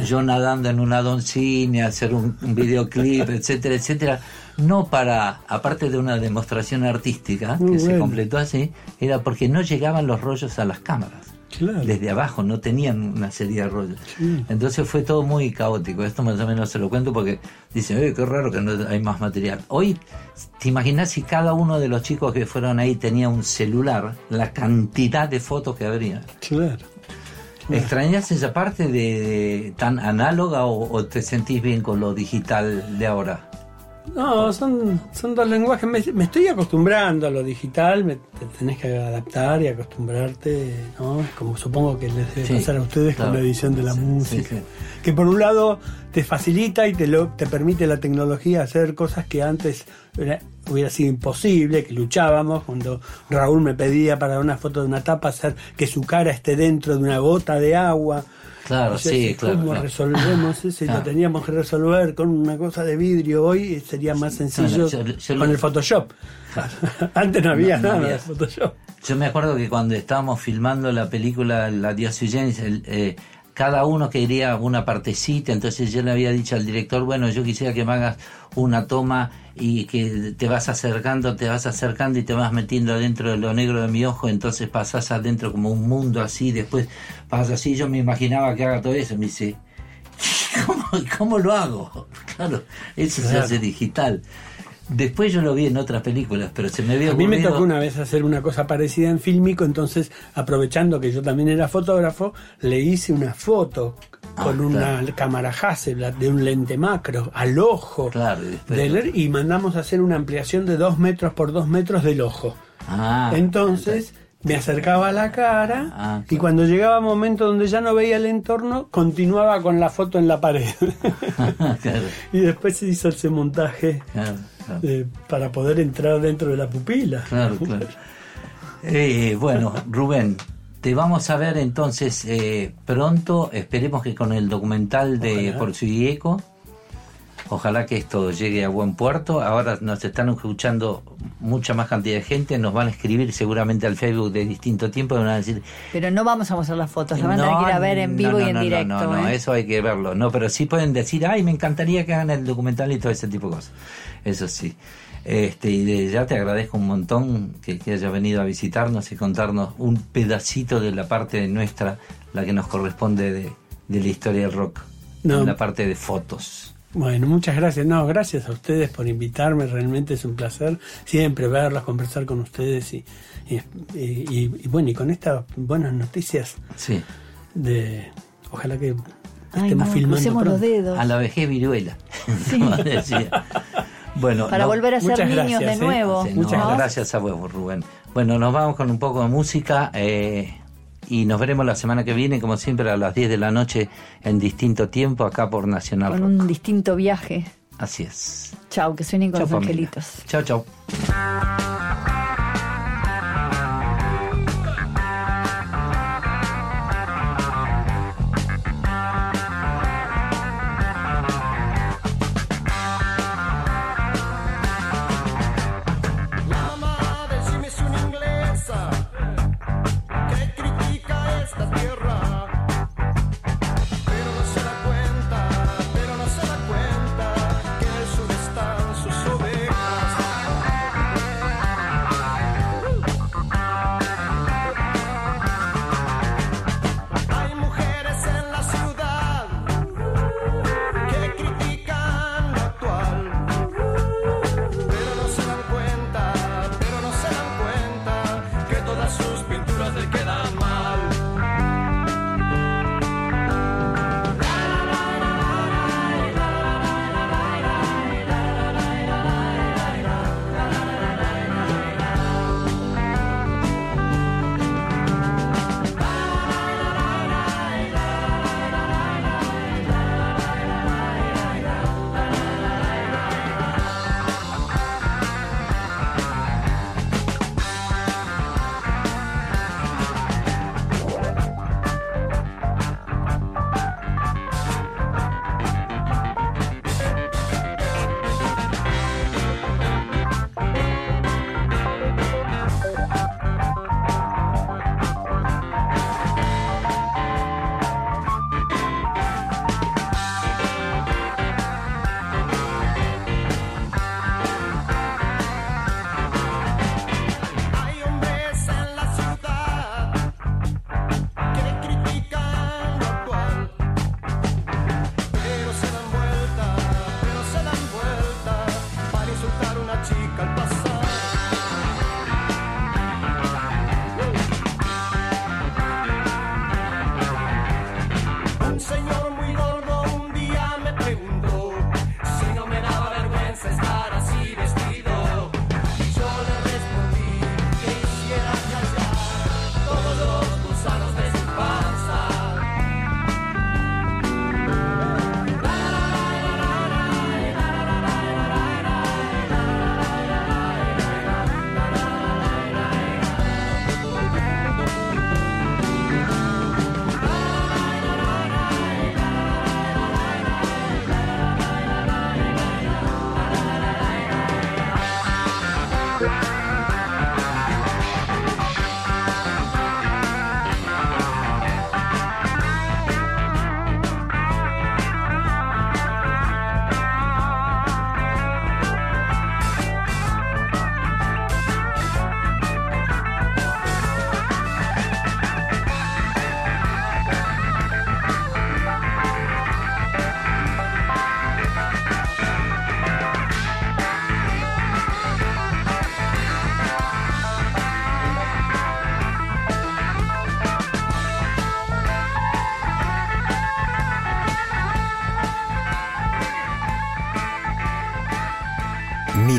Yo nadando en una doncina, hacer un, un videoclip, <laughs> etcétera, etcétera. No para, aparte de una demostración artística Muy que se completó así, era porque no llegaban los rollos a las cámaras Claro. desde abajo, no tenían una serie de rollos. Entonces fue todo muy caótico. Esto más o menos se lo cuento porque dicen, "Oye, qué raro que no hay más material. Hoy, ¿te imaginas si cada uno de los chicos que fueron ahí tenía un celular? La cantidad de fotos que habría. Claro. ¿Extrañas esa parte de, tan análoga o, o te sentís bien con lo digital de ahora? No, son, son dos lenguajes. Me, me estoy acostumbrando a lo digital, me te tenés que adaptar y acostumbrarte, ¿no? Como supongo que les debe Sí, pasar a ustedes claro. con la edición de la Sí, música. sí. Que por un lado te facilita y te, lo, te permite la tecnología hacer cosas que antes era- hubiera sido imposible, que luchábamos. Cuando Raúl me pedía para una foto de una tapa hacer que su cara esté dentro de una gota de agua. Claro, sí, ¿Cómo claro, claro. resolvemos eso? Y Claro. lo teníamos que resolver con una cosa de vidrio. Hoy sería más sencillo yo- yo con lo- el Photoshop. <laughs> Antes no había No, no nada había. de Photoshop. Yo me acuerdo que cuando estábamos filmando la película La Dios generis, el, eh, cada uno quería una partecita, entonces yo le había dicho al director, bueno, yo quisiera que me hagas una toma y que te vas acercando, te vas acercando y te vas metiendo dentro de lo negro de mi ojo, entonces pasás adentro como un mundo así, después pasas así, yo me imaginaba que haga todo eso, me dice, <laughs> ¿cómo, cómo lo hago? <laughs> Claro, eso se hace digital. Después yo lo vi en otras películas, pero se me había A mí me ocurrido- tocó una vez hacer una cosa parecida en fílmico, entonces aprovechando que yo también era fotógrafo, le hice una foto con Ah, una claro. cámara Hasselblad de un lente macro al ojo Claro, y del- y mandamos a hacer una ampliación de dos metros por dos metros del ojo. Ah, Entonces me acercaba a la cara Ah, y cuando llegaba un momento donde ya no veía el entorno, continuaba con la foto en la pared. <laughs> claro, y después se hizo ese montaje claro, claro. eh, para poder entrar dentro de la pupila. Claro, <laughs> claro. Eh, bueno, Rubén, te vamos a ver entonces eh, pronto, esperemos que con el documental de Ojalá. Ojalá que esto llegue a buen puerto. Ahora nos están escuchando mucha más cantidad de gente. Nos van a escribir seguramente al Facebook de distinto tiempo. y Van a decir, Pero no vamos a mostrar las fotos, las van a tener que ir a ver en no, vivo no, y en no, no, directo. No, no, ¿eh? eso hay que verlo. No, pero sí pueden decir, ay, me encantaría que hagan el documental y todo ese tipo de cosas. Eso sí. Este, y de ya te agradezco un montón que, que haya venido a visitarnos y contarnos un pedacito de la parte nuestra, la que nos corresponde de, de la historia del rock. No. La parte de fotos. Bueno, muchas gracias. No, gracias a ustedes por invitarme. Realmente es un placer siempre verlos, conversar con ustedes y, y, y- y bueno, y con estas buenas noticias Sí. de ojalá que Ay, estemos no, filmando los dedos. A la vejez viruela. <laughs> decía. Bueno, Para no- volver a ser niños gracias, de ¿eh? nuevo. Sí, Muchas gracias a vos, Rubén. Bueno, nos vamos con un poco de música eh, y nos veremos la semana que viene, como siempre, a las 10 de la noche en distinto tiempo, acá por Nacional Con Rock. un distinto viaje. Así es. Chau, que suenen con Chao, los familia. angelitos. Chao, chao.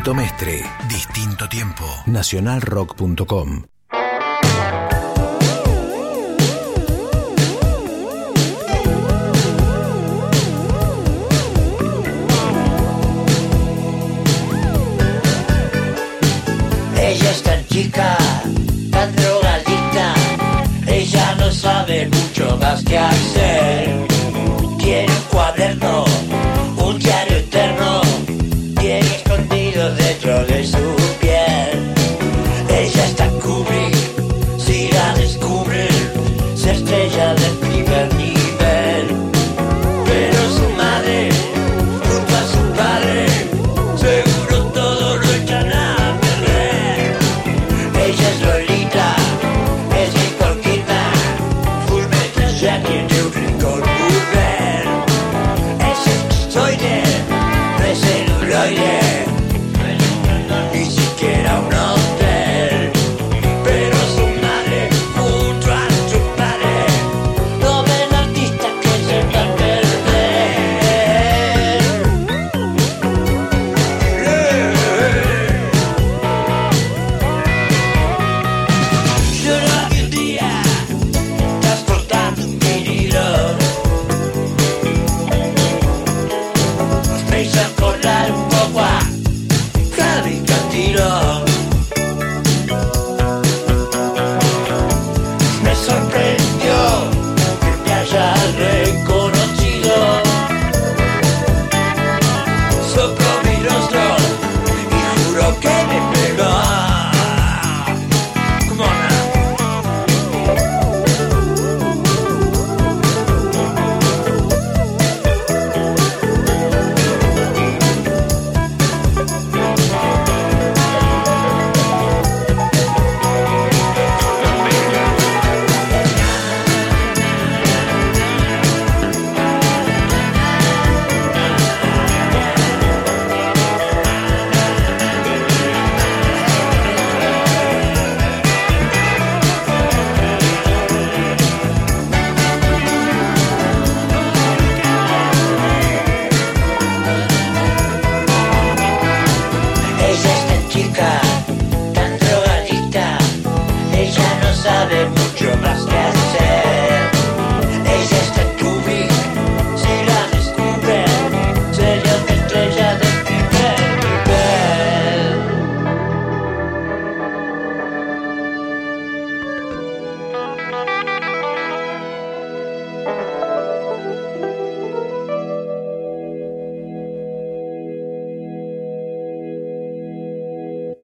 Nito Mestre, distinto tiempo. Nacionalrock.com. Ella es tan chica, tan drogadicta, ella no sabe mucho más que hacer. Quiere un cuaderno, un diario